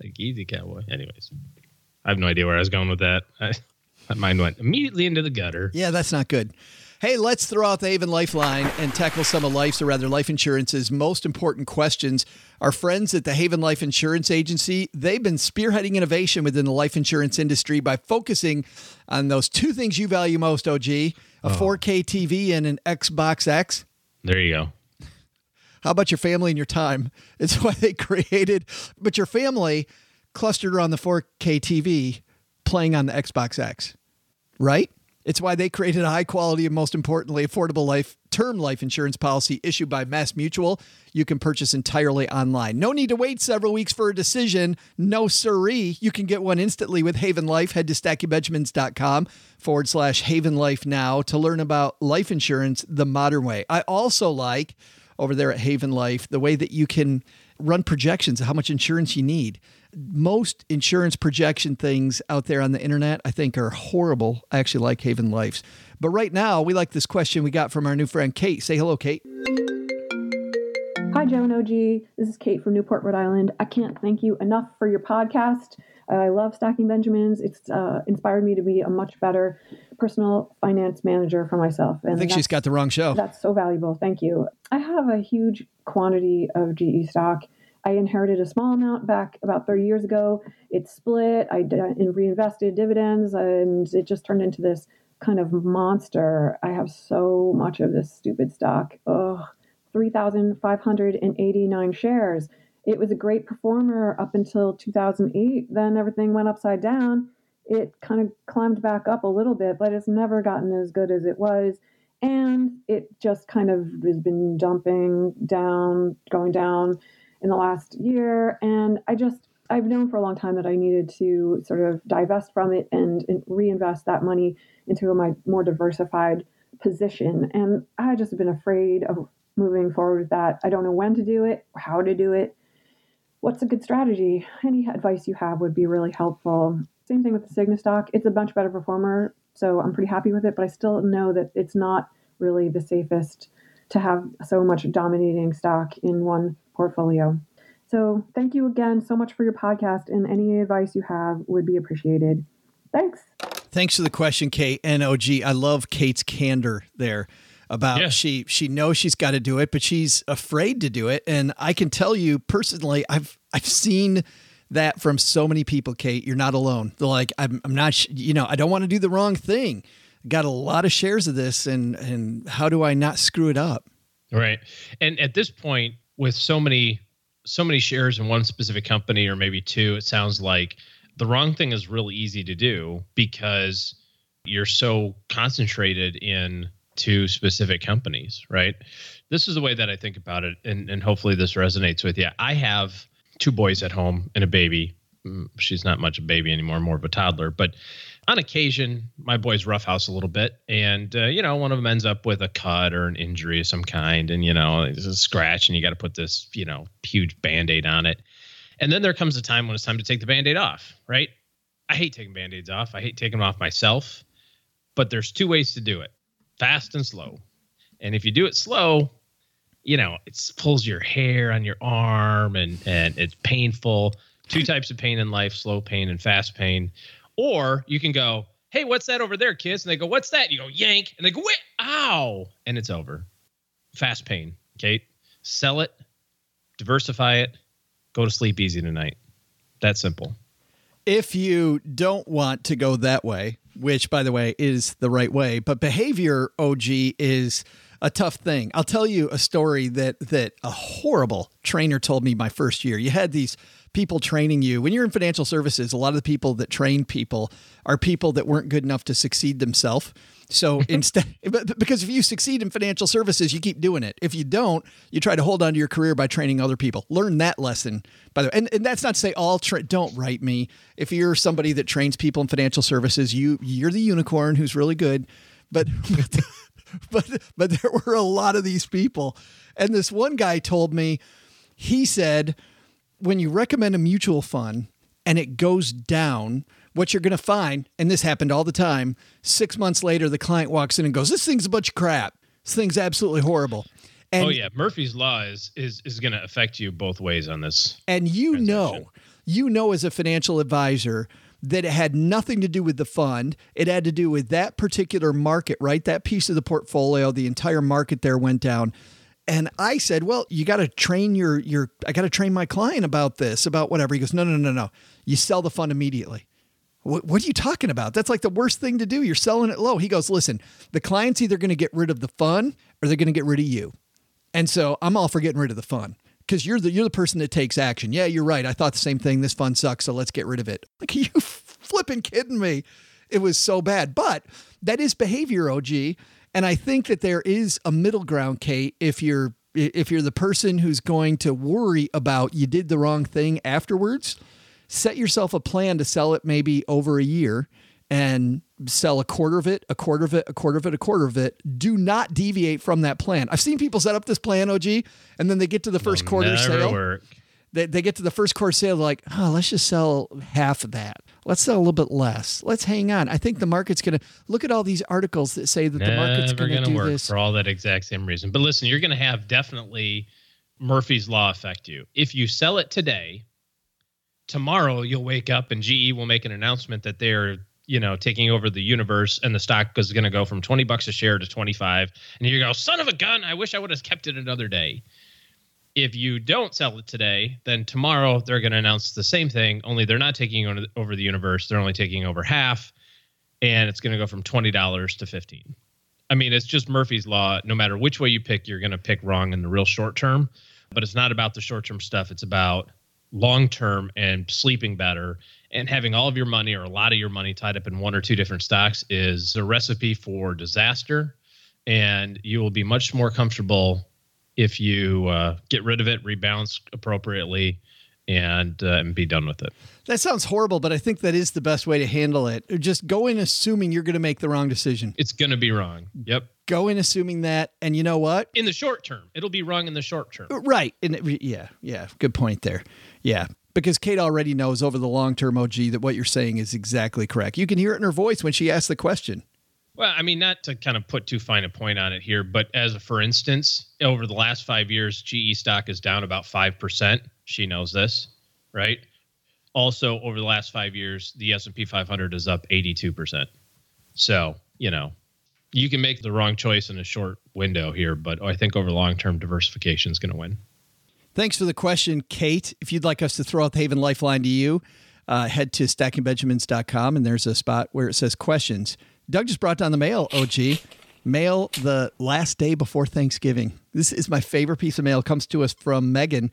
like easy cowboy. Anyways, I have no idea where I was going with that. I, my mind went immediately into the gutter. Yeah, that's not good. Hey, let's throw out the Haven Lifeline and tackle some of life's, or rather life insurance's most important questions. Our friends at the Haven Life Insurance Agency, they've been spearheading innovation within the life insurance industry by focusing on those two things you value most, OG, a uh-huh. 4K TV and an Xbox X. There you go. How about your family and your time? (laughs) It's why they created, but your family clustered around the 4K TV playing on the Xbox X, right? It's why they created a high quality and most importantly, affordable life term life insurance policy issued by Mass Mutual. You can purchase entirely online. No need to wait several weeks for a decision. No siree. You can get one instantly with Haven Life. Head to stackingbenjamins.com forward slash Haven Life now to learn about life insurance the modern way. I also like over there at Haven Life the way that you can run projections of how much insurance you need. Most insurance projection things out there on the internet, I think, are horrible. I actually like Haven Life's. But right now, we like this question we got from our new friend Kate. Say hello, Kate. Hi, Joe and OG. This is Kate from Newport, Rhode Island. I can't thank you enough for your podcast. I love Stacking Benjamins. It's uh, inspired me to be a much better personal finance manager for myself. And I think she's got the wrong show. That's so valuable. Thank you. I have a huge quantity of GE stock. I inherited a small amount back about 30 years ago. It split. I reinvested dividends, and it just turned into this kind of monster. I have so much of this stupid stock. Ugh, 3,589 shares. It was a great performer up until 2008. Then everything went upside down. It kind of climbed back up a little bit, but it's never gotten as good as it was and it just kind of has been dumping down, going down in the last year. And I just, I've known for a long time that I needed to sort of divest from it and, and reinvest that money into my more diversified position. And I just have been afraid of moving forward with that. I don't know when to do it, how to do it. What's a good strategy? Any advice you have would be really helpful. Same thing with the Cigna stock. It's a much better performer, so I'm pretty happy with it, but I still know that it's not really the safest to have so much dominating stock in one portfolio. So thank you again so much for your podcast, and any advice you have would be appreciated. Thanks. Thanks for the question, Kate. And OG, I love Kate's candor there about Yeah. she she knows she's got to do it, but she's afraid to do it. And I can tell you personally, I've I've seen that from so many people. Kate, you're not alone. They're like, I'm I'm not, sh- you know, I don't want to do the wrong thing. Got a lot of shares of this, and and how do I not screw it up? Right. And at this point, with so many so many shares in one specific company or maybe two, it sounds like the wrong thing is really easy to do because you're so concentrated in two specific companies, right? This is the way that I think about it, and, and hopefully this resonates with you. I have two boys at home and a baby. Mm, She's not much a baby anymore, more of a toddler, but on occasion, my boys roughhouse a little bit, and uh, you know, one of them ends up with a cut or an injury of some kind, and you know, it's a scratch, and you got to put this, you know, huge band aid on it. And then there comes a time when it's time to take the band aid off, right? I hate taking band aids off. I hate taking them off myself, but there's two ways to do it fast and slow. And if you do it slow, you know, it pulls your hair on your arm and, and it's painful. Two types of pain in life slow pain and fast pain. Or you can go, hey, what's that over there, kids? And they go, what's that? You go, yank. And they go, wait, ow. And it's over. Fast pain, Kate. Sell it, diversify it, go to sleep easy tonight. That simple. If you don't want to go that way, which by the way is the right way, but behavior OG is a tough thing. I'll tell you a story that that a horrible trainer told me my first year. You had these people training you. When you're in financial services, a lot of the people that train people are people that weren't good enough to succeed themselves. So (laughs) instead, (laughs) because if you succeed in financial services, you keep doing it. If you don't, you try to hold on to your career by training other people. Learn that lesson, by the way. And, and that's not to say all tra- don't write me. If you're somebody that trains people in financial services, you you're the unicorn who's really good. But (laughs) (laughs) but but there were a lot of these people, and this one guy told me, he said, when you recommend a mutual fund and it goes down, what you're going to find, and this happened all the time, six months later, the client walks in and goes, This thing's a bunch of crap. This thing's absolutely horrible. And, oh yeah, Murphy's law is is is going to affect you both ways on this. And you know, you know, as a financial advisor, that it had nothing to do with the fund. It had to do with that particular market, right? That piece of the portfolio, the entire market there went down. And I said, "Well, you got to train your your. I got to train my client about this, about whatever." He goes, "No, no, no, no. You sell the fund immediately." What, what are you talking about? That's like the worst thing to do. You're selling it low. He goes, "Listen, the client's either going to get rid of the fund or they're going to get rid of you." And so I'm all for getting rid of the fund because you're the you're the person that takes action. Yeah, you're right. I thought the same thing. This fund sucks, so let's get rid of it. (laughs) Like are you flipping kidding me? It was so bad. But that is behavior, OG. And I think that there is a middle ground, Kate, if you're if you're the person who's going to worry about you did the wrong thing afterwards, set yourself a plan to sell it maybe over a year and sell a quarter of it, a quarter of it, a quarter of it, a quarter of it. Do not deviate from that plan. I've seen people set up this plan, OG, and then they get to the 1st quarter Never sale. work. They, they get to the first quarter sale, they're like, oh, let's just sell half of that. Let's sell a little bit less. Let's hang on. I think the market's going to look at all these articles that say that the market's going to going to do work this. for all that exact same reason. But listen, you're going to have definitely Murphy's law affect you. If you sell it today, tomorrow you'll wake up and GE will make an announcement that they're you know taking over the universe and the stock is going to go from 20 bucks a share to 25 and you go son of a gun i wish i would have kept it another day if you don't sell it today then tomorrow they're going to announce the same thing only they're not taking over- the universe they're only taking over half and it's going to go from $20 to 15 I mean, it's just Murphy's law. No matter which way you pick, you're going to pick wrong in the real short term. But it's not about the short term stuff. It's about long term and sleeping better and having all of your money or a lot of your money tied up in one or two different stocks is a recipe for disaster. And you will be much more comfortable if you uh, get rid of it, rebalance appropriately, and uh, and be done with it. That sounds horrible, but I think that is the best way to handle it. Just go in assuming you're going to make the wrong decision. It's going to be wrong. Yep. Go in assuming that, and you know what? In the short term, it'll be wrong in the short term. Right. And it, yeah, yeah, good point there. Yeah. Because Kate already knows over the long term, OG, that what you're saying is exactly correct. You can hear it in her voice when she asks the question. Well, I mean, not to kind of put too fine a point on it here, but as a for instance, over the last five years, GE stock is down about five percent. She knows this, right? Also, over the last five years, the S and P 500 is up 82 percent. So, you know, you can make the wrong choice in a short window here, but I think over long term, diversification is going to win. Thanks for the question, Kate. If you'd like us to throw out the Haven Lifeline to you, uh, head to stackingbenjamins.com and there's a spot where it says questions. Doug just brought down the mail, OG. Mail the last day before Thanksgiving. This is my favorite piece of mail. It comes to us from Megan.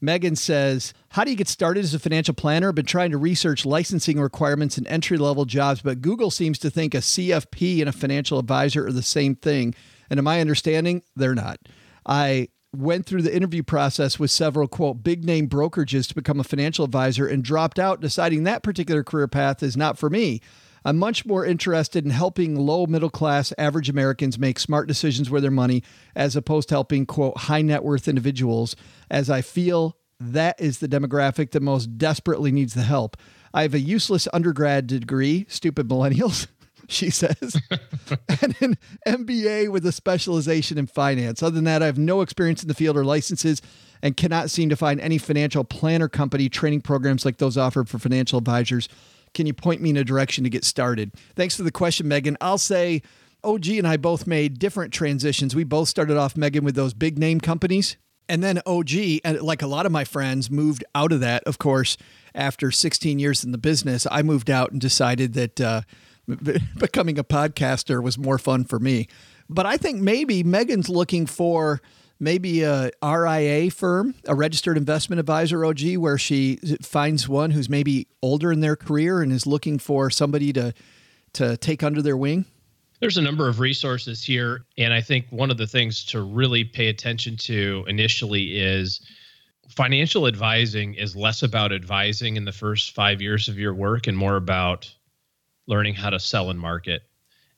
Megan says, How do you get started as a financial planner? I've been trying to research licensing requirements and entry level jobs, but Google seems to think a CFP and a financial advisor are the same thing. And to my understanding, they're not. I went through the interview process with several, quote, big name brokerages to become a financial advisor and dropped out, deciding that particular career path is not for me. I'm much more interested in helping low middle class average Americans make smart decisions with their money as opposed to helping, quote, high net worth individuals, as I feel that is the demographic that most desperately needs the help. I have a useless undergrad degree, stupid millennials, (laughs) (laughs) she says, (laughs) and an MBA with a specialization in finance. Other than that, I have no experience in the field or licenses and cannot seem to find any financial planner company training programs like those offered for financial advisors. Can you point me in a direction to get started? Thanks for the question, Megan. I'll say OG and I both made different transitions. We both started off, Megan, with those big name companies. And then OG, and like a lot of my friends, moved out of that, of course, after 16 years in the business. I moved out and decided that uh, (laughs) becoming a podcaster was more fun for me. But I think maybe Megan's looking for maybe a RIA firm, a registered investment advisor OG, where she finds one who's maybe older in their career and is looking for somebody to to take under their wing. There's a number of resources here, and I think one of the things to really pay attention to initially is financial advising is less about advising in the first 5 years of your work and more about learning how to sell and market.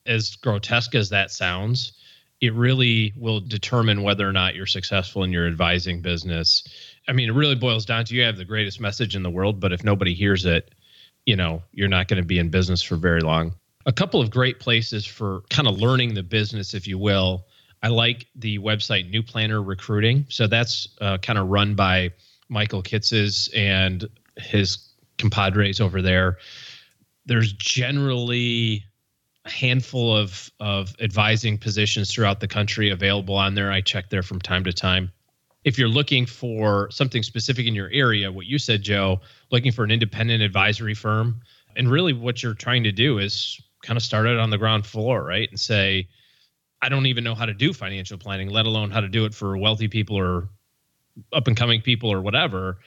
As grotesque as that sounds, it really will determine whether or not you're successful in your advising business. I mean, it really boils down to you have the greatest message in the world, but if nobody hears it, you know, you're not going to be in business for very long. A couple of great places for kind of learning the business, if you will. I like the website New Planner Recruiting. So that's uh, kind of run by Michael Kitces and his compadres over there. There's generally a handful of of advising positions throughout the country available on there. I check there from time to time. If you're looking for something specific in your area, what you said, Joe, looking for an independent advisory firm, and really what you're trying to do is kind of start it on the ground floor, right? And say, I don't even know how to do financial planning, let alone how to do it for wealthy people or up and coming people or whatever.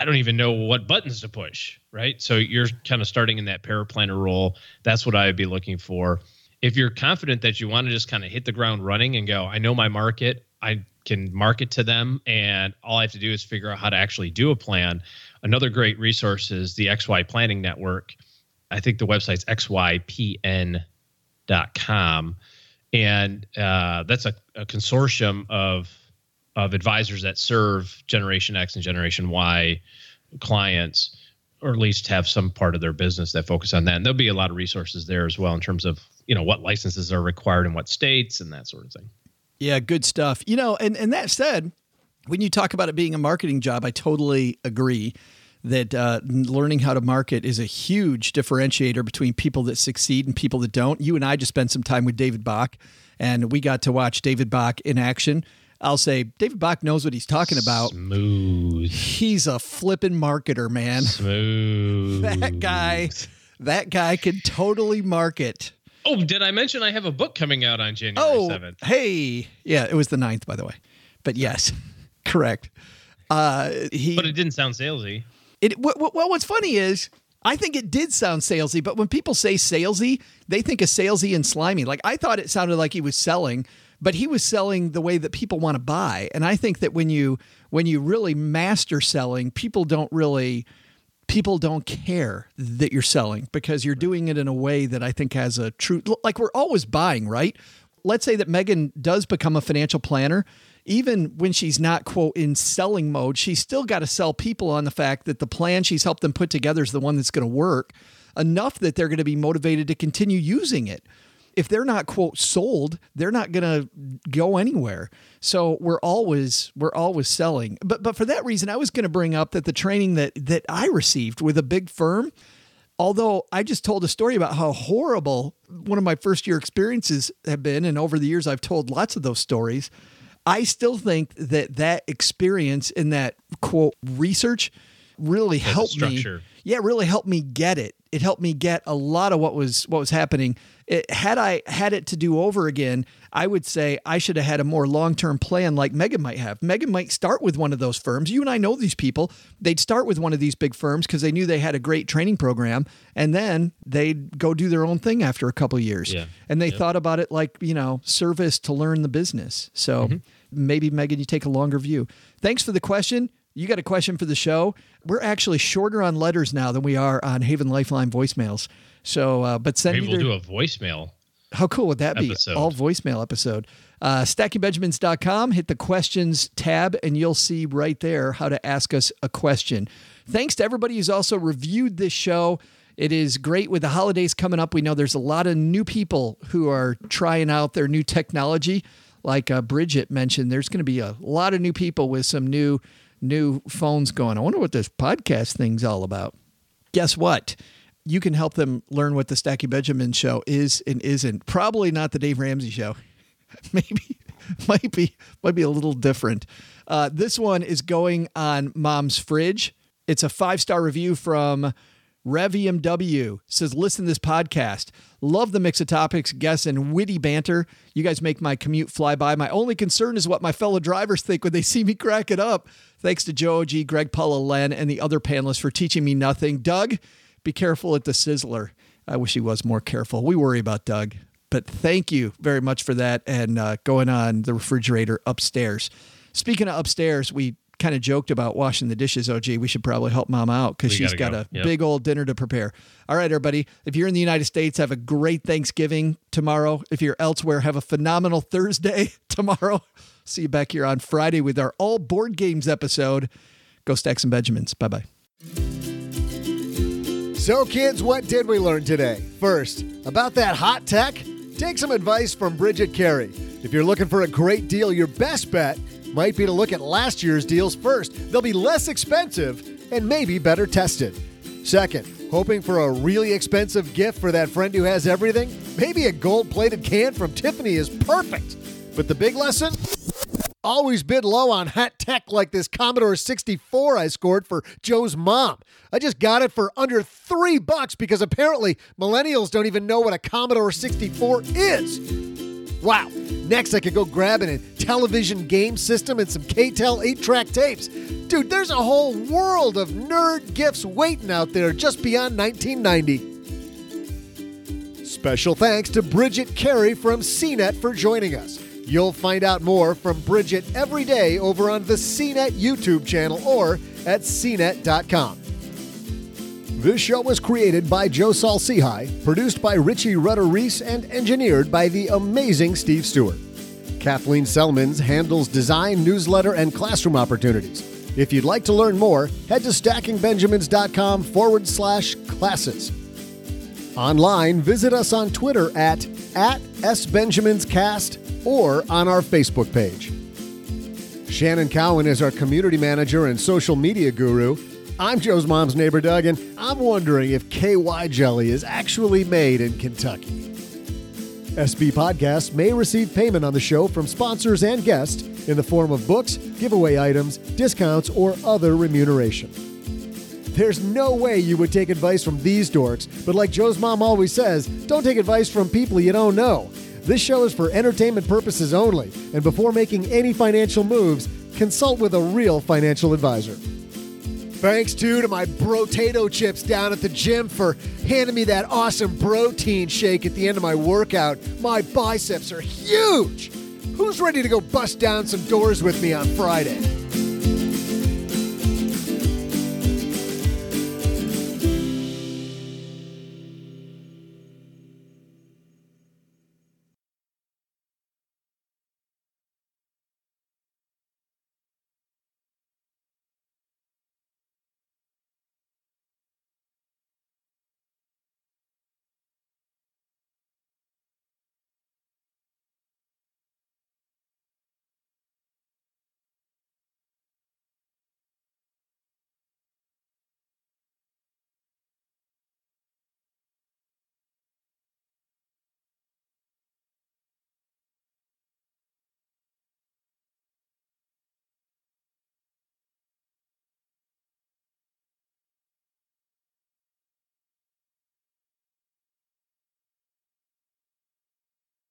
I don't even know what buttons to push, right? So you're kind of starting in that paraplanner role. That's what I would be looking for. If you're confident that you want to just kind of hit the ground running and go, I know my market, I can market to them, and all I have to do is figure out how to actually do a plan. Another great resource is the XY Planning Network. I think the website's xypn.com. And uh, that's a, a consortium of of advisors that serve Generation X and Generation Y clients, or at least have some part of their business that focus on that. And there'll be a lot of resources there as well in terms of you know what licenses are required in what states and that sort of thing. Yeah, good stuff. You know, and and that said, when you talk about it being a marketing job, I totally agree that uh, learning how to market is a huge differentiator between people that succeed and people that don't. You and I just spent some time with David Bach, and we got to watch David Bach in action. I'll say David Bach knows what he's talking about. Smooth. He's a flippin' marketer, man. Smooth. (laughs) that guy, that guy can totally market. Oh, did I mention I have a book coming out on January Oh, 7th? hey, yeah, it was the 9th, by the way, but yes, (laughs) correct. Uh, he, But it didn't sound salesy. It well, what's funny is I think it did sound salesy, but when people say salesy, they think of salesy and slimy. Like I thought it sounded like he was selling, but he was selling the way that people want to buy. And I think that when you when you really master selling, people don't really people don't care that you're selling because you're doing it in a way that I think has a true like we're always buying, right? Let's say that Megan does become a financial planner. Even when she's not quote in selling mode, she's still got to sell people on the fact that the plan she's helped them put together is the one that's going to work enough that they're going to be motivated to continue using it. If they're not quote sold, they're not going to go anywhere. So we're always we're always selling. But but for that reason, I was going to bring up that the training that that I received with a big firm, although I just told a story about how horrible one of my first year experiences have been, and over the years I've told lots of those stories. I still think that that experience in that quote research really helped me. Yeah, it really helped me get it. It helped me get a lot of what was what was happening. It, had I had it to do over again, I would say I should have had a more long term plan like Megan might have. Megan might start with one of those firms. You and I know these people. They'd start with one of these big firms because they knew they had a great training program, and then they'd go do their own thing after a couple years. Yeah. And they Yep. thought about it like you know service to learn the business. So Mm-hmm. maybe Megan, you take a longer view. Thanks for the question. You got a question for the show? We're actually shorter on letters now than we are on Haven Lifeline voicemails. So, uh, but send Maybe either, we'll do a voicemail. how cool would that be? All voicemail episode. Uh, StackingBenjamins.com, hit the questions tab, and you'll see right there how to ask us a question. Thanks to everybody who's also reviewed this show. It is great with the holidays coming up. We know there's a lot of new people who are trying out their new technology. Like uh, Bridget mentioned, there's going to be a lot of new people with some new new phones going. I wonder what this podcast thing's all about guess what? You can help them learn what the Stacking Benjamin show is and isn't. Probably not the Dave Ramsey show. (laughs) Maybe might be might be a little different. Uh, this one is going on Mom's fridge. It's a five star review from RevMW. Says listen to this podcast. Love the mix of topics, guests, and witty banter. You guys make my commute fly by. My only concern is what my fellow drivers think when they see me crack it up. Thanks to Joe G, Greg, Paula, Len, and the other panelists for teaching me nothing. Doug, be careful at the sizzler. I wish he was more careful. We worry about Doug. But thank you very much for that and uh, going on the refrigerator upstairs. Speaking of upstairs, we kind of joked about washing the dishes. Oh, gee, we should probably help mom out because she's got go. a Yep. big old dinner to prepare. All right, everybody. If you're in the United States, have a great Thanksgiving tomorrow. If you're elsewhere, have a phenomenal Thursday (laughs) tomorrow. See you back here on Friday with our all board games episode. Go Stacks and Benjamins. Bye bye. So, kids, what did we learn today? First, about that hot tech, take some advice from Bridget Carey. If you're looking for a great deal, your best bet might be to look at last year's deals first. They'll be less expensive and maybe better tested. Second, hoping for a really expensive gift for that friend who has everything? Maybe a gold plated can from Tiffany is perfect. But the big lesson? Always bid low on hot tech like this Commodore 64 I scored for Joe's mom. I just got it for under three bucks because apparently millennials don't even know what a Commodore 64 is. Wow. Next, I could go grab an television game system and some K-tel 8 track tapes. Dude, there's a whole world of nerd gifts waiting out there just beyond 1990. Special thanks to Bridget Carey from CNET for joining us. You'll find out more from Bridget every day over on the CNET YouTube channel or at cnet.com. This show was created by Joe Saul-Sehy, produced by Richie Rudder Reese, and engineered by the amazing Steve Stewart. Kathleen Selmans handles design, newsletter, and classroom opportunities. If you'd like to learn more, head to stackingbenjamins.com forward slash classes. Online, visit us on Twitter at, at SBenjaminsCast or on our Facebook page. Shannon Cowan is our community manager and social media guru. I'm Joe's mom's neighbor, Doug, and I'm wondering if KY jelly is actually made in Kentucky. SB Podcasts may receive payment on the show from sponsors and guests in the form of books, giveaway items, discounts, or other remuneration. There's no way you would take advice from these dorks, but like Joe's mom always says, don't take advice from people you don't know. This show is for entertainment purposes only, and before making any financial moves, consult with a real financial advisor. Thanks too to my brotato chips down at the gym for handing me that awesome protein shake at the end of my workout. My biceps are huge. Who's ready to go bust down some doors with me on Friday?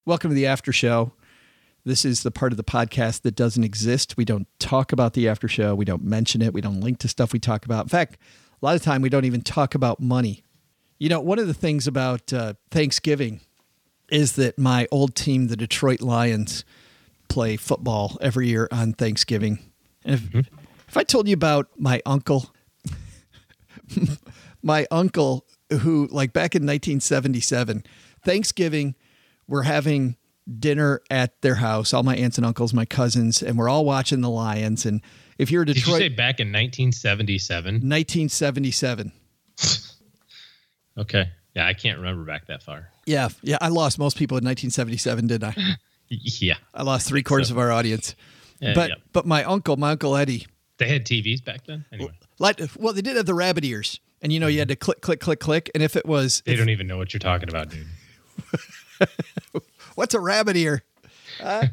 Welcome to the after show. This is the part of the podcast that doesn't exist. We don't talk about the after show. We don't mention it. We don't link to stuff we talk about. In fact, a lot of time we don't even talk about money. You know, one of the things about uh, Thanksgiving is that my old team, the Detroit Lions, play football every year on Thanksgiving. And if, if I told you about my uncle, (laughs) my uncle who, like back in 1977, Thanksgiving, we're having dinner at their house, all my aunts and uncles, my cousins, and we're all watching the Lions. And if you're a Did you Detroit, say back in 1977? 1977. (laughs) Okay. Yeah, I can't remember back that far. Yeah, yeah, I lost most people in 1977, didn't I? (laughs) Yeah. I lost three quarters so. of our audience. Yeah, but yeah. but my uncle, my uncle Eddie, They had TVs back then. Anyway, like well, they did have the rabbit ears, and you know you mm-hmm. had to click, click, click, click, and if it was, they if- don't even know what you're talking about, dude. (laughs) (laughs) what's a rabbit ear? (laughs)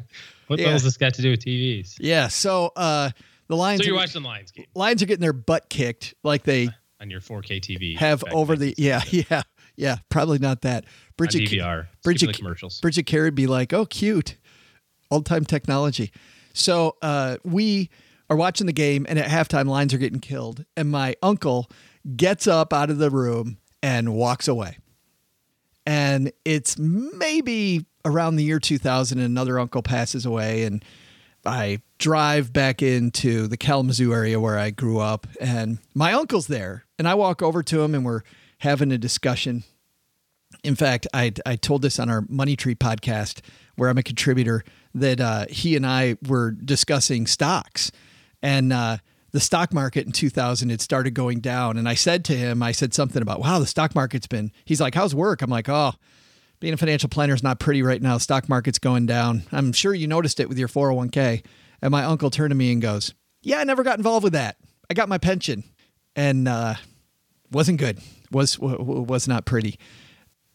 What the Yeah. hell's this got to do with TVs? Yeah, so uh, the Lions, So you're are, watching the Lions game Lions are getting their butt kicked like they (laughs) on your 4K TV. have over the yeah 1977. yeah yeah probably not that. Bridget DVR. Bridget- commercials. Bridget Carey would be like, "Oh, cute, old time technology." So uh, we are watching the game, and at halftime, Lions are getting killed, and my uncle gets up out of the room and walks away. And it's maybe around the year 2000, and another uncle passes away, and I drive back into the Kalamazoo area where I grew up, and my uncle's there, and I walk over to him, and we're having a discussion. In fact, I I told this on our Money Tree podcast where I'm a contributor that uh, he and I were discussing stocks, and uh, the stock market in 2000 had started going down. And I said to him, I said something about, "Wow, the stock market's been." He's like, "How's work?" I'm like, "Oh." Being a financial planner is not pretty right now. The stock market's going down. I'm sure you noticed it with your 401k. And my uncle turned to me and goes, Yeah, I never got involved with that. I got my pension. And uh, wasn't good. Was was not pretty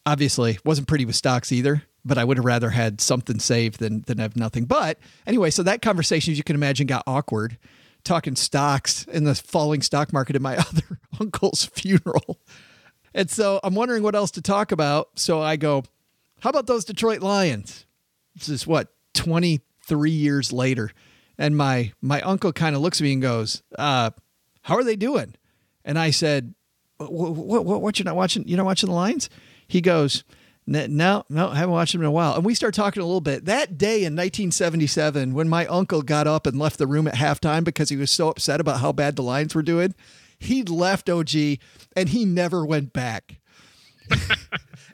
obviously wasn't pretty with stocks either but i would have rather had something saved than than have nothing but anyway so that conversation as you can imagine got awkward talking stocks in the falling stock market at my (laughs) other uncle's funeral. And so i'm wondering what else to talk about. So i go how about those detroit lions? This is what 23 years later. And my my uncle kind of looks at me and goes uh how are they doing? And i said what, what, what, what you're not watching you're not watching the lions? He goes "N- no no i haven't watched them in a while. And we start talking a little bit. That day in 1977 when my uncle got up and left the room at halftime because he was so upset about how bad the lions were doing he left og and he never went back (laughs)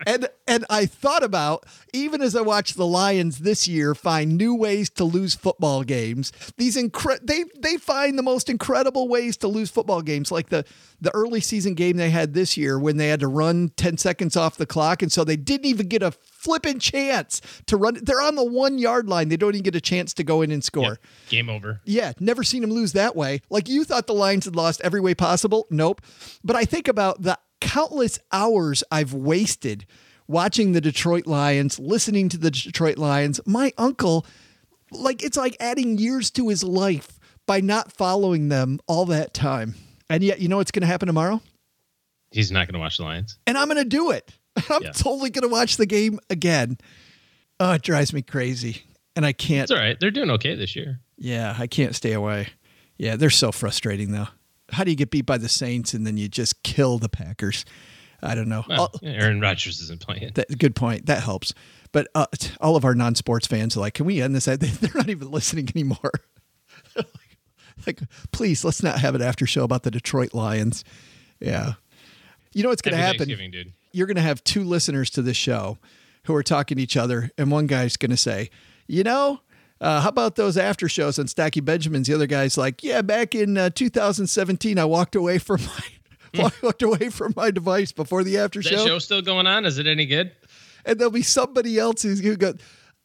and and I thought about even as I watched the Lions this year find new ways to lose football games. These incre- they they find the most incredible ways to lose football games, like the the early season game they had this year when they had to run ten seconds off the clock, and so they didn't even get a flipping chance to run. They're on the one yard line. They don't even get a chance to go in and score. Yep. Game over. Yeah, never seen him lose that way. Like you thought the Lions had lost every way possible. Nope. But I think about the countless hours I've wasted watching the Detroit Lions, listening to the Detroit Lions. My uncle, like, it's like adding years to his life by not following them all that time. And yet, you know what's going to happen tomorrow? He's not going to watch the Lions. And I'm going to do it. (laughs) I'm Yeah. totally going to watch the game again. Oh, it drives me crazy. And I can't. It's all right. They're doing okay this year. Yeah, I can't stay away. Yeah, they're so frustrating though. How do you get beat by the Saints and then you just kill the Packers? I don't know. Well, Aaron Rodgers isn't playing. that, good point. That helps. But uh, all of our non-sports fans are like, "Can we end this?" They- (laughs) They're not even listening anymore. (laughs) like, like, please, let's not have an after show about the Detroit Lions. Yeah. You know what's going to happen? Dude. you're going to have two listeners to this show who are talking to each other, and one guy's going to say, "You know, uh, how about those after shows on Stacking Benjamins?" The other guy's like, "Yeah, back in uh, 2017, I walked away from my (laughs) walked away from my device before the after Is that show, show still going on? Is it any good? and there'll be somebody else who's who go."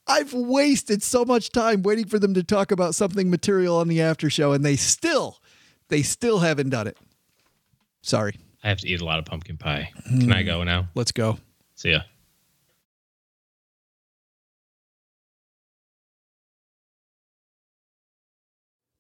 I've wasted so much time waiting for them to talk about something material on the after show, and they still, they still haven't done it. Sorry. I have to eat a lot of pumpkin pie. Can I go now? Let's go. See ya.